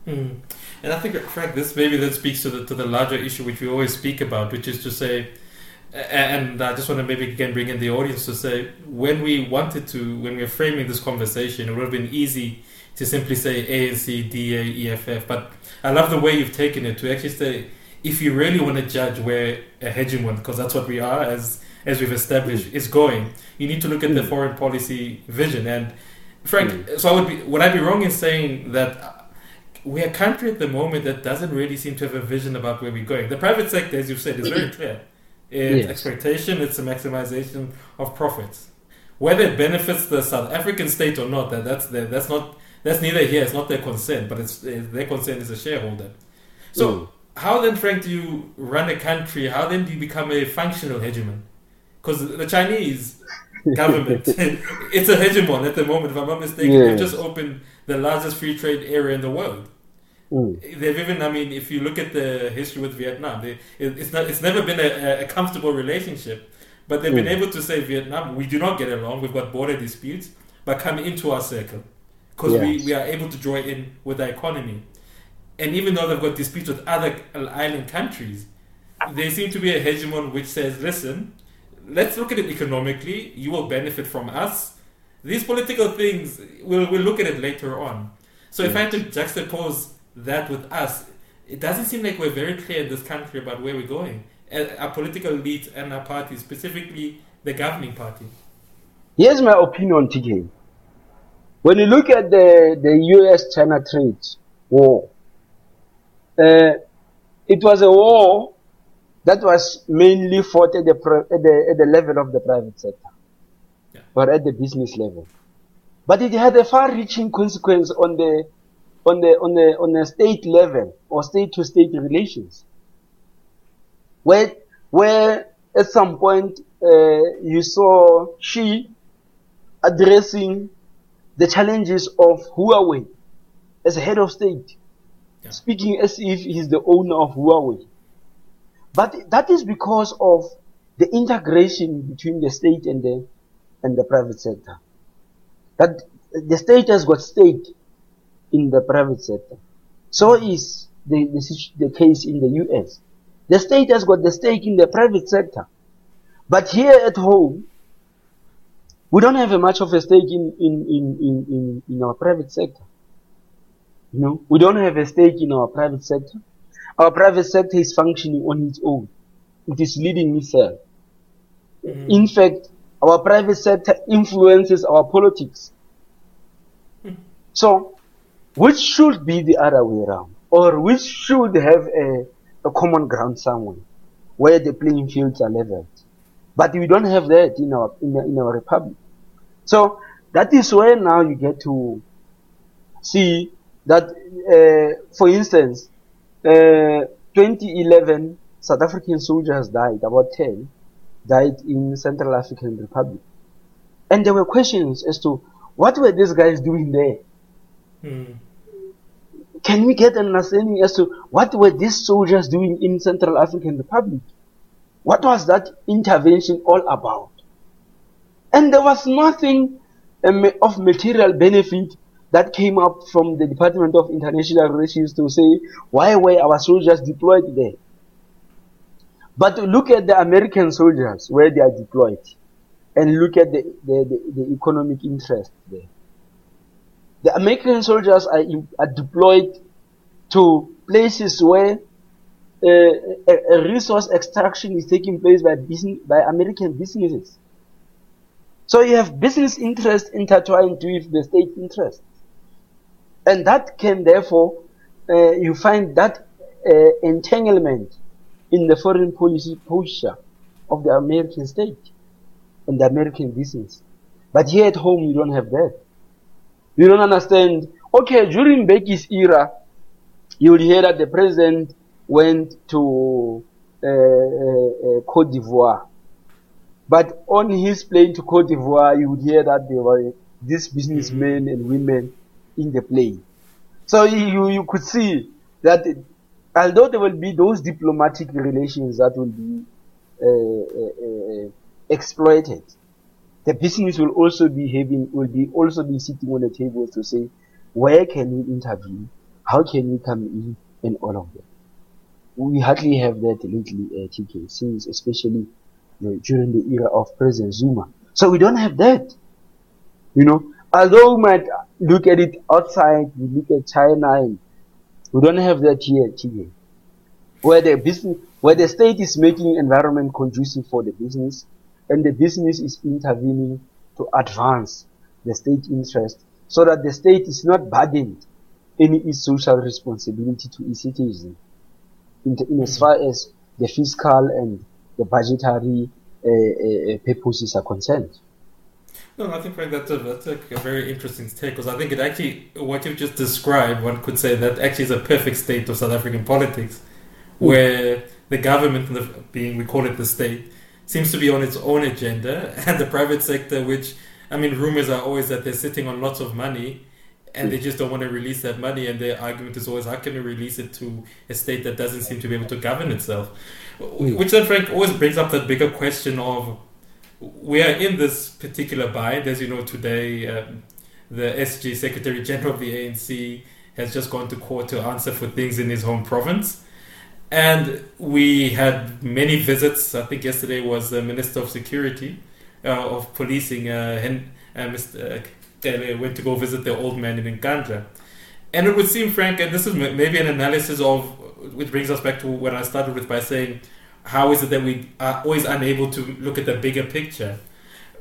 Mm. And I think, Frank, this maybe that speaks to the to the larger issue which we always speak about, which is to say, and I just want to maybe again bring in the audience to say, when we wanted to, when we were framing this conversation, it would have been easy to simply say ANC, DA, EFF. But I love the way you've taken it to actually say, if you really want to judge where a hegemon, because that's what we are, as as we've established, is going, you need to look at the Mm. foreign policy vision. And Frank, so I would be, would I be wrong in saying that we're a country at the moment that doesn't really seem to have a vision about where we're going. The private sector, as you've said, is very clear. It's Yes. exploitation, it's a maximization of profits. Whether it benefits the South African state or not, that, that's the, that's not that's neither here. It's not their concern, but it's uh, their concern is a shareholder. So Mm. how then, Frank, do you run a country? How then do you become a functional hegemon? Because the Chinese government, it's a hegemon at the moment. If I'm not mistaken, they've just opened the largest free trade area in the world. Mm. They've even, I mean, if you look at the history with Vietnam, they, it, it's not, it's never been a, a comfortable relationship. But they've been Mm. able to say Vietnam, we do not get along. We've got border disputes, but come into our circle because we, Yes. we are able to draw in with our economy. And even though they've got disputes with other island countries, they seem to be a hegemon which says, listen, let's look at it economically. You will benefit from us. These political things, we'll, we'll look at it later on. So if I had to juxtapose that with us, it doesn't seem like we're very clear in this country about where we're going. Our political elite and our party, specifically the governing party. Here's my opinion, TK. When you look at the, the US-China trade war, uh, it was a war that was mainly fought at the, at the, at the level of the private sector, Yeah. or at the business level. But it had a far-reaching consequence on the, on the, on the, on the state level or state-to-state relations. Where, where at some point, uh, you saw Xi addressing the challenges of Huawei as a head of state, Yeah. speaking as if he's the owner of Huawei. But that is because of the integration between the state and the and the private sector. That the state has got stake in the private sector. So is the, the, the case in the US. The state has got the stake in the private sector. But here at home, we don't have much of a stake in, in, in, in, in, in our private sector. You know, we don't have a stake in our private sector. Our private sector is functioning on its own. It is leading itself. In fact, our private sector influences our politics. So, which should be the other way around? Or which should have a, a common ground somewhere where the playing fields are leveled? But we don't have that in our, in, in our republic. So, that is where now you get to see that, uh, for instance, uh, 2011, South African soldiers died, about 10, died in Central African Republic. And there were questions as to what were these guys doing there? Hmm. can we get an understanding as to what were these soldiers doing in Central African Republic? What was that intervention all about? And there was nothing um, of material benefit that came up from the Department of International Relations to say why were our soldiers deployed there. But look at the American soldiers where they are deployed and look at the, the, the, the economic interest there. The American soldiers are, are deployed to places where uh, a, a, resource extraction is taking place by business, by American businesses. So you have business interest intertwined with the state interest. And that can therefore, uh, you find that uh, entanglement in the foreign policy posture of the American state and the American business. But here at home, you don't have that. You don't understand. Okay, during Mbeki's era, you would hear that the president went to uh, uh, uh, Cote d'Ivoire. But on his plane to Cote d'Ivoire, you would hear that there were these businessmen and women in the plane. So you, you could see that although there will be those diplomatic relations that will be uh, uh, uh, exploited, the business will also be having, will be also be sitting on the table to say, where can we intervene? How can we come in? And all of that. We hardly have that lately, uh, TK, since especially you know, during the era of President Zuma. So we don't have that. You know, although we might look at it outside, we look at China and we don't have that here, TK. Where the business, where the state is making environment conducive for the business, and the business is intervening to advance the state interest so that the state is not burdened in its social responsibility to its citizens in, in as far as the fiscal and the budgetary uh, uh, purposes are concerned. No, I think Frank, that's a, that's a, very interesting take because I think it actually, what you've just described, one could say that actually is a perfect state of South African politics, where the government, being we call it the state, seems to be on its own agenda, and the private sector, which I mean, rumors are always that they're sitting on lots of money, and they just don't want to release that money. And their argument is always, how can we release it to a state that doesn't seem to be able to govern itself? Mm. Which then, Frank, always brings up that bigger question of we are in this particular bind, as you know, today. Um, the SG Secretary General of the ANC has just gone to court to answer for things in his home province. And we had many visits. I think yesterday was the Minister of Security, uh, of Policing, uh, uh, Mr. Cele, went to go visit the old man in Nkandla. And it would seem, Frank, and this is maybe an analysis of, which brings us back to what I started with by saying, how is it that we are always unable to look at the bigger picture?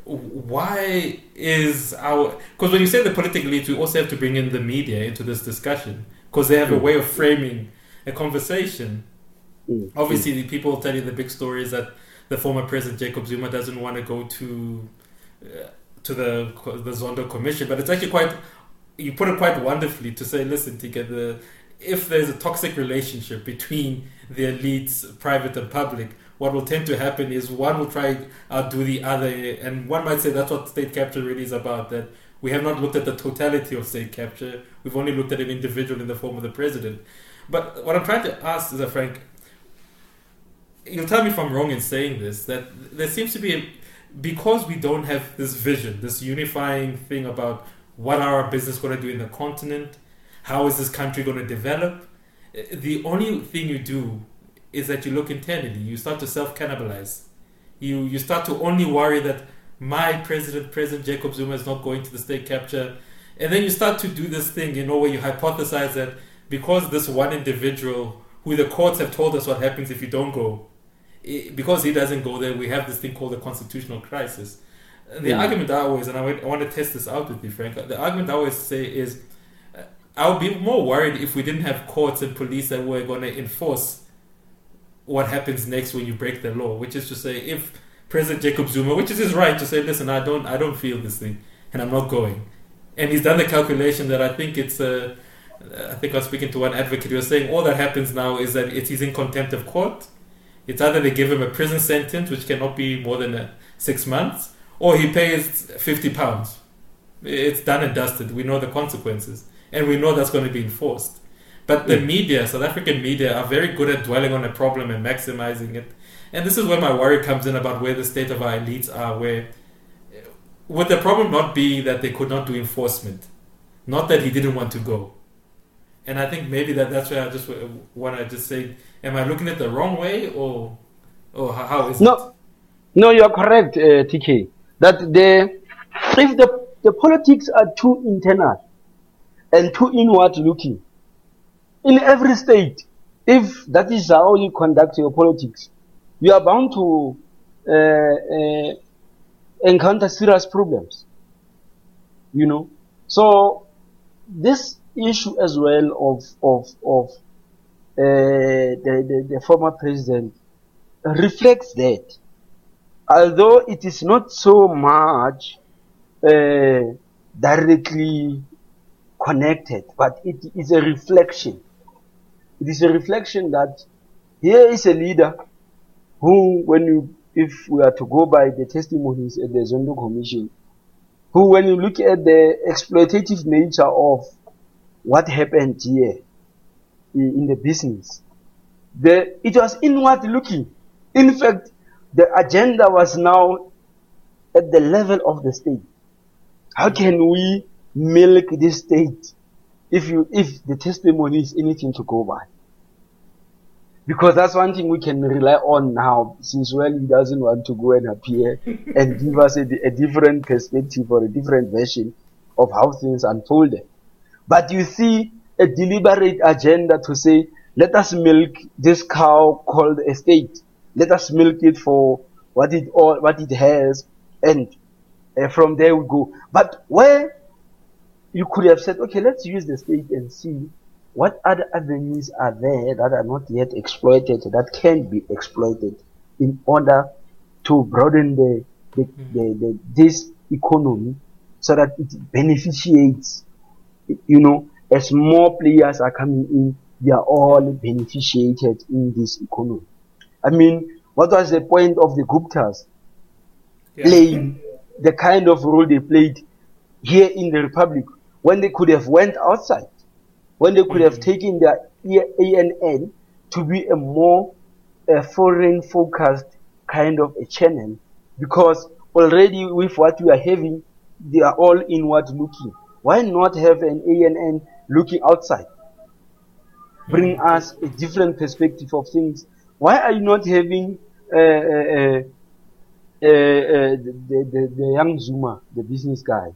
Why is our. Because when you say the political elite, we also have to bring in the media into this discussion, because they have a way of framing a conversation Mm. Obviously, the people tell you the big story is that the former president Jacob Zuma doesn't want to go to uh, to the the Zondo Commission, but it's actually quite you put it quite wonderfully to say, listen, to get the if there's a toxic relationship between the elites, private and public, what will tend to happen is one will try to outdo the other, and one might say that's what state capture really is about. That we have not looked at the totality of state capture; we've only looked at an individual in the form of the president. But what I'm trying to ask is, that Frank, you'll tell me if I'm wrong in saying this, that there seems to be, a, because we don't have this vision, this unifying thing about what are our business going to do in the continent, how is this country going to develop, the only thing you do is that you look internally. You start to self cannibalize. You you start to only worry that my president, President Jacob Zuma, is not going to the state capture, and then you start to do this thing, you know, where you hypothesize that because this one individual, who the courts have told us what happens if you don't go, because he doesn't go there, we have this thing called the constitutional crisis. And the mm. argument I always, and I, I want to test this out with you, Frank. The argument I always say is, I would be more worried if we didn't have courts and police that were going to enforce what happens next when you break the law. Which is to say, if President Jacob Zuma, which is his right to say, listen, I don't, I don't feel this thing, and I'm not going, and he's done the calculation that I think it's a. I think I was speaking to one advocate who was saying all that happens now is that it is in contempt of court it's either they give him a prison sentence, which cannot be more than uh, six months, or he pays 50 pounds. It's done and dusted. We know the consequences. And we know that's going to be enforced. But the media, South African media, are very good at dwelling on a problem and maximizing it. And this is where my worry comes in about where the state of our elites are. Where would the problem not be that they could not do enforcement, not that he didn't want to go? And I think maybe that that's where I just want to just say, am I looking at the wrong way, or or how is no, it? No, you are correct, uh, TK. That the if the the politics are too internal and too inward looking, in every state, if that is how you conduct your politics, you are bound to uh, uh, encounter serious problems. You know, so this issue as well of of of uh, the, the, the former president reflects that, although it is not so much uh, directly connected, but it is a reflection it is a reflection that here is a leader who, when you, if we are to go by the testimonies at the Zondo Commission, who, when you look at the exploitative nature of what happened here in the business, the, it was inward looking. In fact, the agenda was now at the level of the state. How can we milk this state if you, if the testimony is anything to go by? because that's one thing we can rely on now since well he doesn't want to go and appear and give us a, a, different perspective or a different version of how things unfolded. But you see a deliberate agenda to say let us milk this cow called a state. Let us milk it for what it all what it has and uh, from there we go but where you could have said okay let's use the state and see what other avenues are there that are not yet exploited that can be exploited in order to broaden the, the, mm. the, the this economy so that it beneficiates you know as more players are coming in they are all beneficiated in this economy i mean what was the point of the guptas yeah. playing the kind of role they played here in the republic when they could have went outside when they could have mm. taken their ANN to be a more uh, foreign focused kind of a channel because already with what we are having, they are all inward looking. Why not have an ANN looking outside? Bring mm. us a different perspective of things. Why are you not having uh, uh, uh, uh the, the, the, young Zuma, the business guy?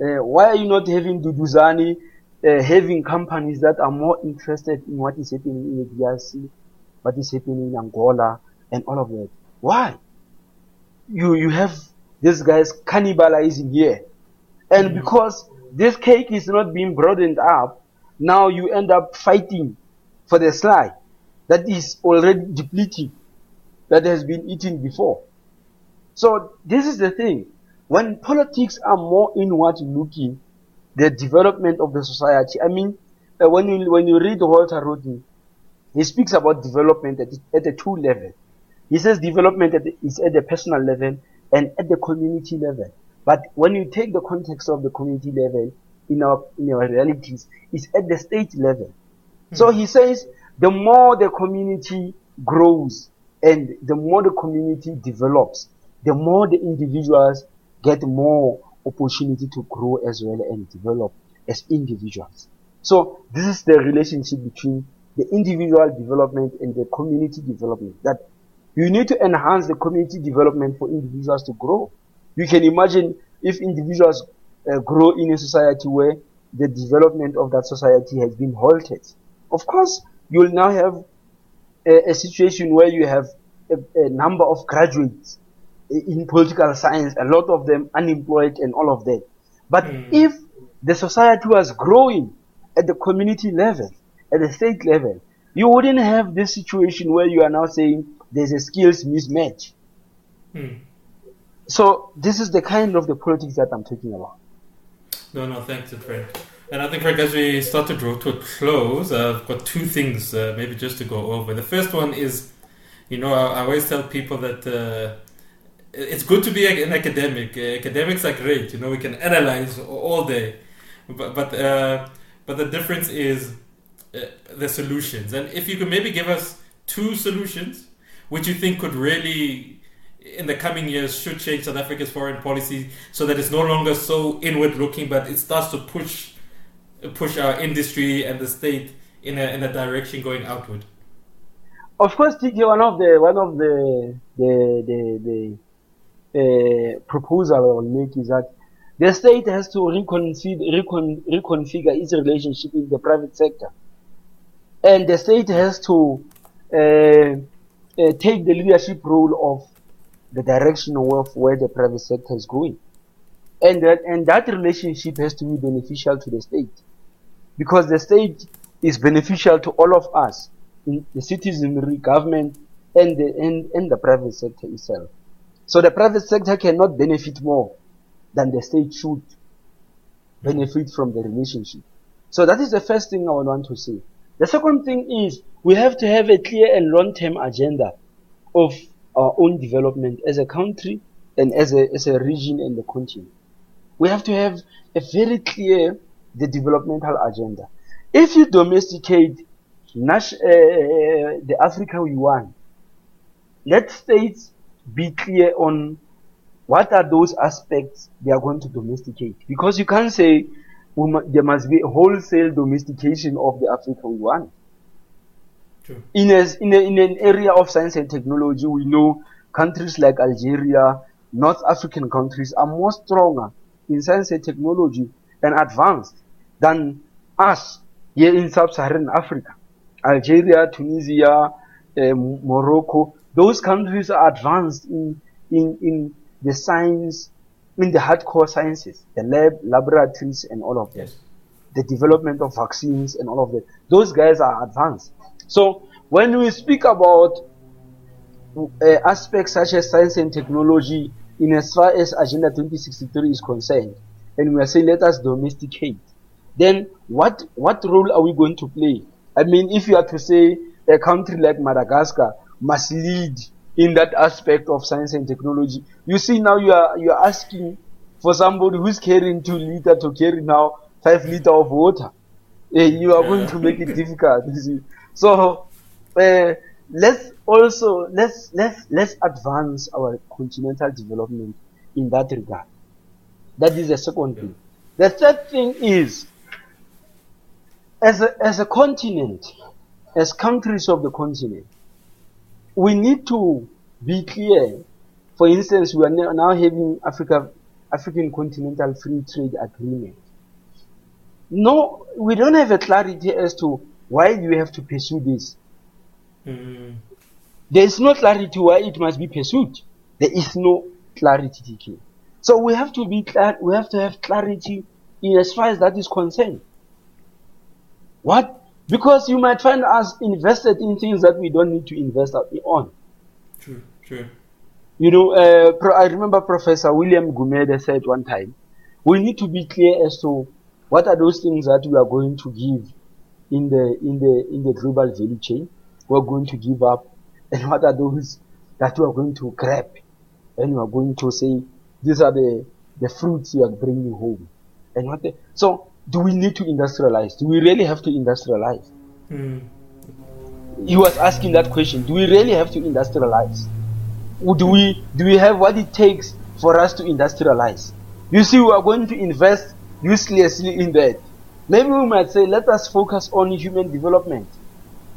Uh, why are you not having Duduzane uh, having companies that are more interested in what is happening in the DRC, what is happening in Angola, and all of that. Why? You you have these guys cannibalizing here, and mm-hmm. because this cake is not being broadened up, now you end up fighting for the slide that is already depleting, that has been eaten before. So this is the thing. When politics are more inward looking, the development of the society. I mean, uh, when you when you read Walter Rodney, he speaks about development at, at a two level. He says development at the, is at the personal level and at the community level. But when you take the context of the community level in our in our realities, it's at the state level. Mm-hmm. So he says the more the community grows and the more the community develops, the more the individuals get more opportunity to grow as well and develop as individuals. So this is the relationship between the individual development and the community development. That you need to enhance the community development for individuals to grow. You can imagine if individuals uh, grow in a society where the development of that society has been halted. Of course, you will now have a, a situation where you have a, a number of graduates in political science, a lot of them unemployed and all of that. But mm. if the society was growing at the community level, at the state level, you wouldn't have this situation where you are now saying there's a skills mismatch. Mm. So this is the kind of the politics that I'm talking about. No, no, thanks, Fred. And I think, Frank, as we start to draw to a close, uh, I've got two things uh, maybe just to go over. The first one is, you know, I, I always tell people that uh, it's good to be an academic. academics are great. You know, we can analyze all day, but but uh, but the difference is uh, the solutions. And if you could maybe give us two solutions which you think could really, in the coming years, should change South Africa's foreign policy so that it's no longer so inward looking, but it starts to push push our industry and the state in a in a direction going outward. Of course, TK, one of the one of the the the, the uh, proposal I will make is that the state has to reconfigure, recon, reconfigure its relationship with the private sector, and the state has to uh, uh, take the leadership role of the direction of where the private sector is going, and that and that relationship has to be beneficial to the state, because the state is beneficial to all of us, in the citizenry, government, and the and, and the private sector itself. So the private sector cannot benefit more than the state should benefit from the relationship. So that is the first thing I would want to say. The second thing is we have to have a clear and long-term agenda of our own development as a country and as a, as a region and the continent. We have to have a very clear the developmental agenda. If you domesticate Nash, uh, the Africa we want, let states be clear on what are those aspects they are going to domesticate? Because you can't say there must be a wholesale domestication of the African one. True. In, a, in, a, in an area of science and technology, we know countries like Algeria, North African countries are more stronger in science and technology and advanced than us here in sub-Saharan Africa. Algeria, Tunisia, uh, Morocco, those countries are advanced in, in, in the science, in the hardcore sciences, the lab, laboratories, and all of that. Yes. The development of vaccines and all of that. Those guys are advanced. So when we speak about uh, aspects such as science and technology, in as far as Agenda 2063 is concerned, and we are saying let us domesticate, then what what role are we going to play? I mean, if you are to say a country like Madagascar must lead in that aspect of science and technology. You see now you are you are asking for somebody who's carrying two liter to carry now five liter of water. Uh, you are going to make it difficult. So uh, let's also let's let's let's advance our continental development in that regard. That is the second thing. The third thing is as a, as a continent, as countries of the continent, we need to be clear. For instance, we are now having Africa, African Continental Free Trade Agreement. No, we don't have a clarity as to why you have to pursue this. Mm. There is no clarity why it must be pursued. There is no clarity, TK. So we have to be clar- we have to have clarity in as far as that is concerned. What because you might find us invested in things that we don't need to invest on. True, true. You know, uh, I remember Professor William Gumede said one time, we need to be clear as to what are those things that we are going to give in the in the in the global value chain. We're going to give up, and what are those that we are going to grab, and we are going to say these are the the fruits you are bringing home, and what the, so do we need to industrialize? Do we really have to industrialize? Mm. He was asking that question. Do we really have to industrialize? Do we do we have what it takes for us to industrialize? You see, we are going to invest uselessly in that. Maybe we might say, let us focus on human development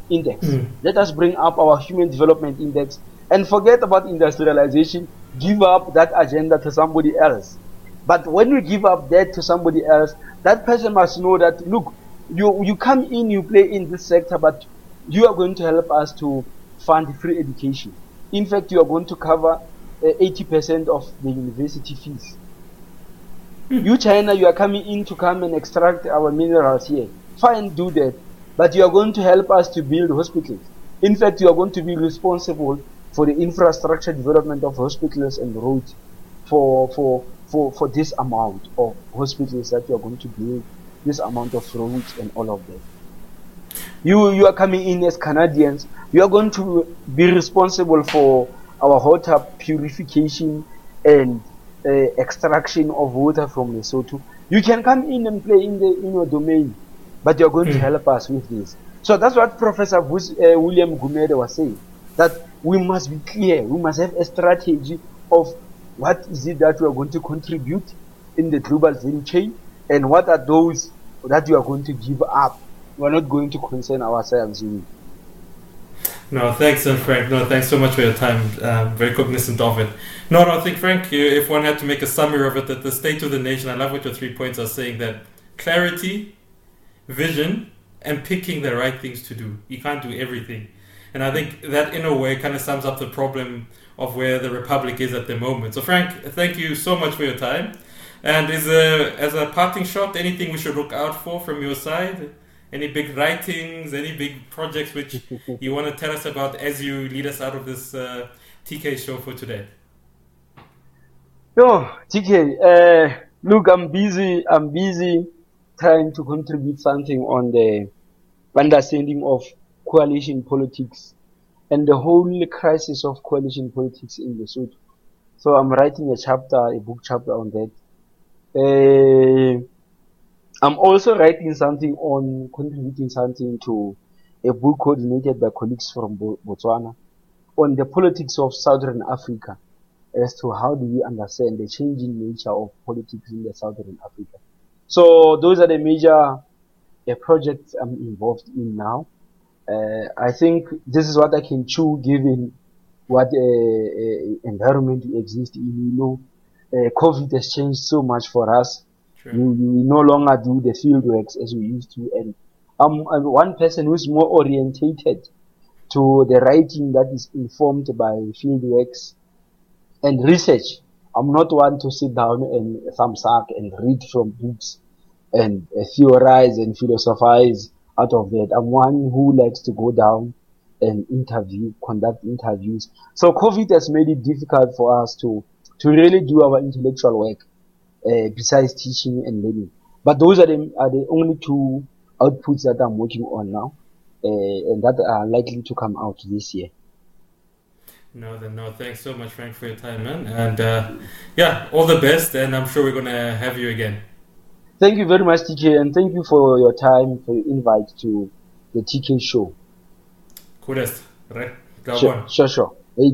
index. Mm. Let us bring up our human development index and forget about industrialization. Give up that agenda to somebody else. But when we give up that to somebody else, that person must know that look, you you come in, you play in this sector, but you are going to help us to fund free education. In fact, you are going to cover uh, 80% of the university fees. Hmm. You China, you are coming in to come and extract our minerals here. Fine, do that. But you are going to help us to build hospitals. In fact, you are going to be responsible for the infrastructure development of hospitals and roads for, for for, for this amount of hospitals that you are going to build, this amount of roads and all of that. You, you are coming in as Canadians, you are going to be responsible for our water purification and uh, extraction of water from Lesotho. You can come in and play in, the, in your domain. but you're going mm. to help us with this. So that's what Professor uh, William Gumede was saying, that we must be clear, we must have a strategy of what is it that we are going to contribute in the global value chain, and what are those that we are going to give up. We are not going to concern ourselves with. No, thanks, uh, Frank. No, thanks so much for your time. Um, very cognizant of it. No, no, I think, Frank, if one had to make a summary of it, that the state of the nation, I love what your three points are saying that clarity, vision, and picking the right things to do. You can't do everything. And I think that, in a way, kind of sums up the problem of where the Republic is at the moment. So, Frank, thank you so much for your time. And is a, as a parting shot, anything we should look out for from your side? Any big writings, any big projects which you want to tell us about as you lead us out of this uh, TK show for today? Yo, TK, uh, look, I'm busy. I'm busy trying to contribute something on the understanding of coalition politics and the whole crisis of coalition politics in the Lesotho. So I'm writing a chapter, a book chapter on that. Uh, I'm also writing something on contributing something to a book coordinated by colleagues from Botswana on the politics of Southern Africa as to how do we understand the changing nature of politics in the Southern Africa. So those are the major uh, projects I'm involved in now. Uh, I think this is what I can chew given what uh, uh, environment we exist in. You know, uh, COVID has changed so much for us. We, we no longer do the field works as we used to, and I'm, I'm one person who's more orientated to the writing that is informed by field works and research. I'm not one to sit down and thumbs up and read from books and uh, theorize and philosophize out of that. I'm one who likes to go down and interview, conduct interviews. So COVID has made it difficult for us to to really do our intellectual work uh, besides teaching and learning. But those are the, are the only two outputs that I'm working on now, uh, and that are likely to come out this year. No, then no. Thanks so much, Frank, for your time, man. And uh, yeah, all the best. And I'm sure we're gonna have you again. Thank you very much, TK, and thank you for your time, for your invite to the TK show. Coolest, right? Sure, sure, sure. Hey,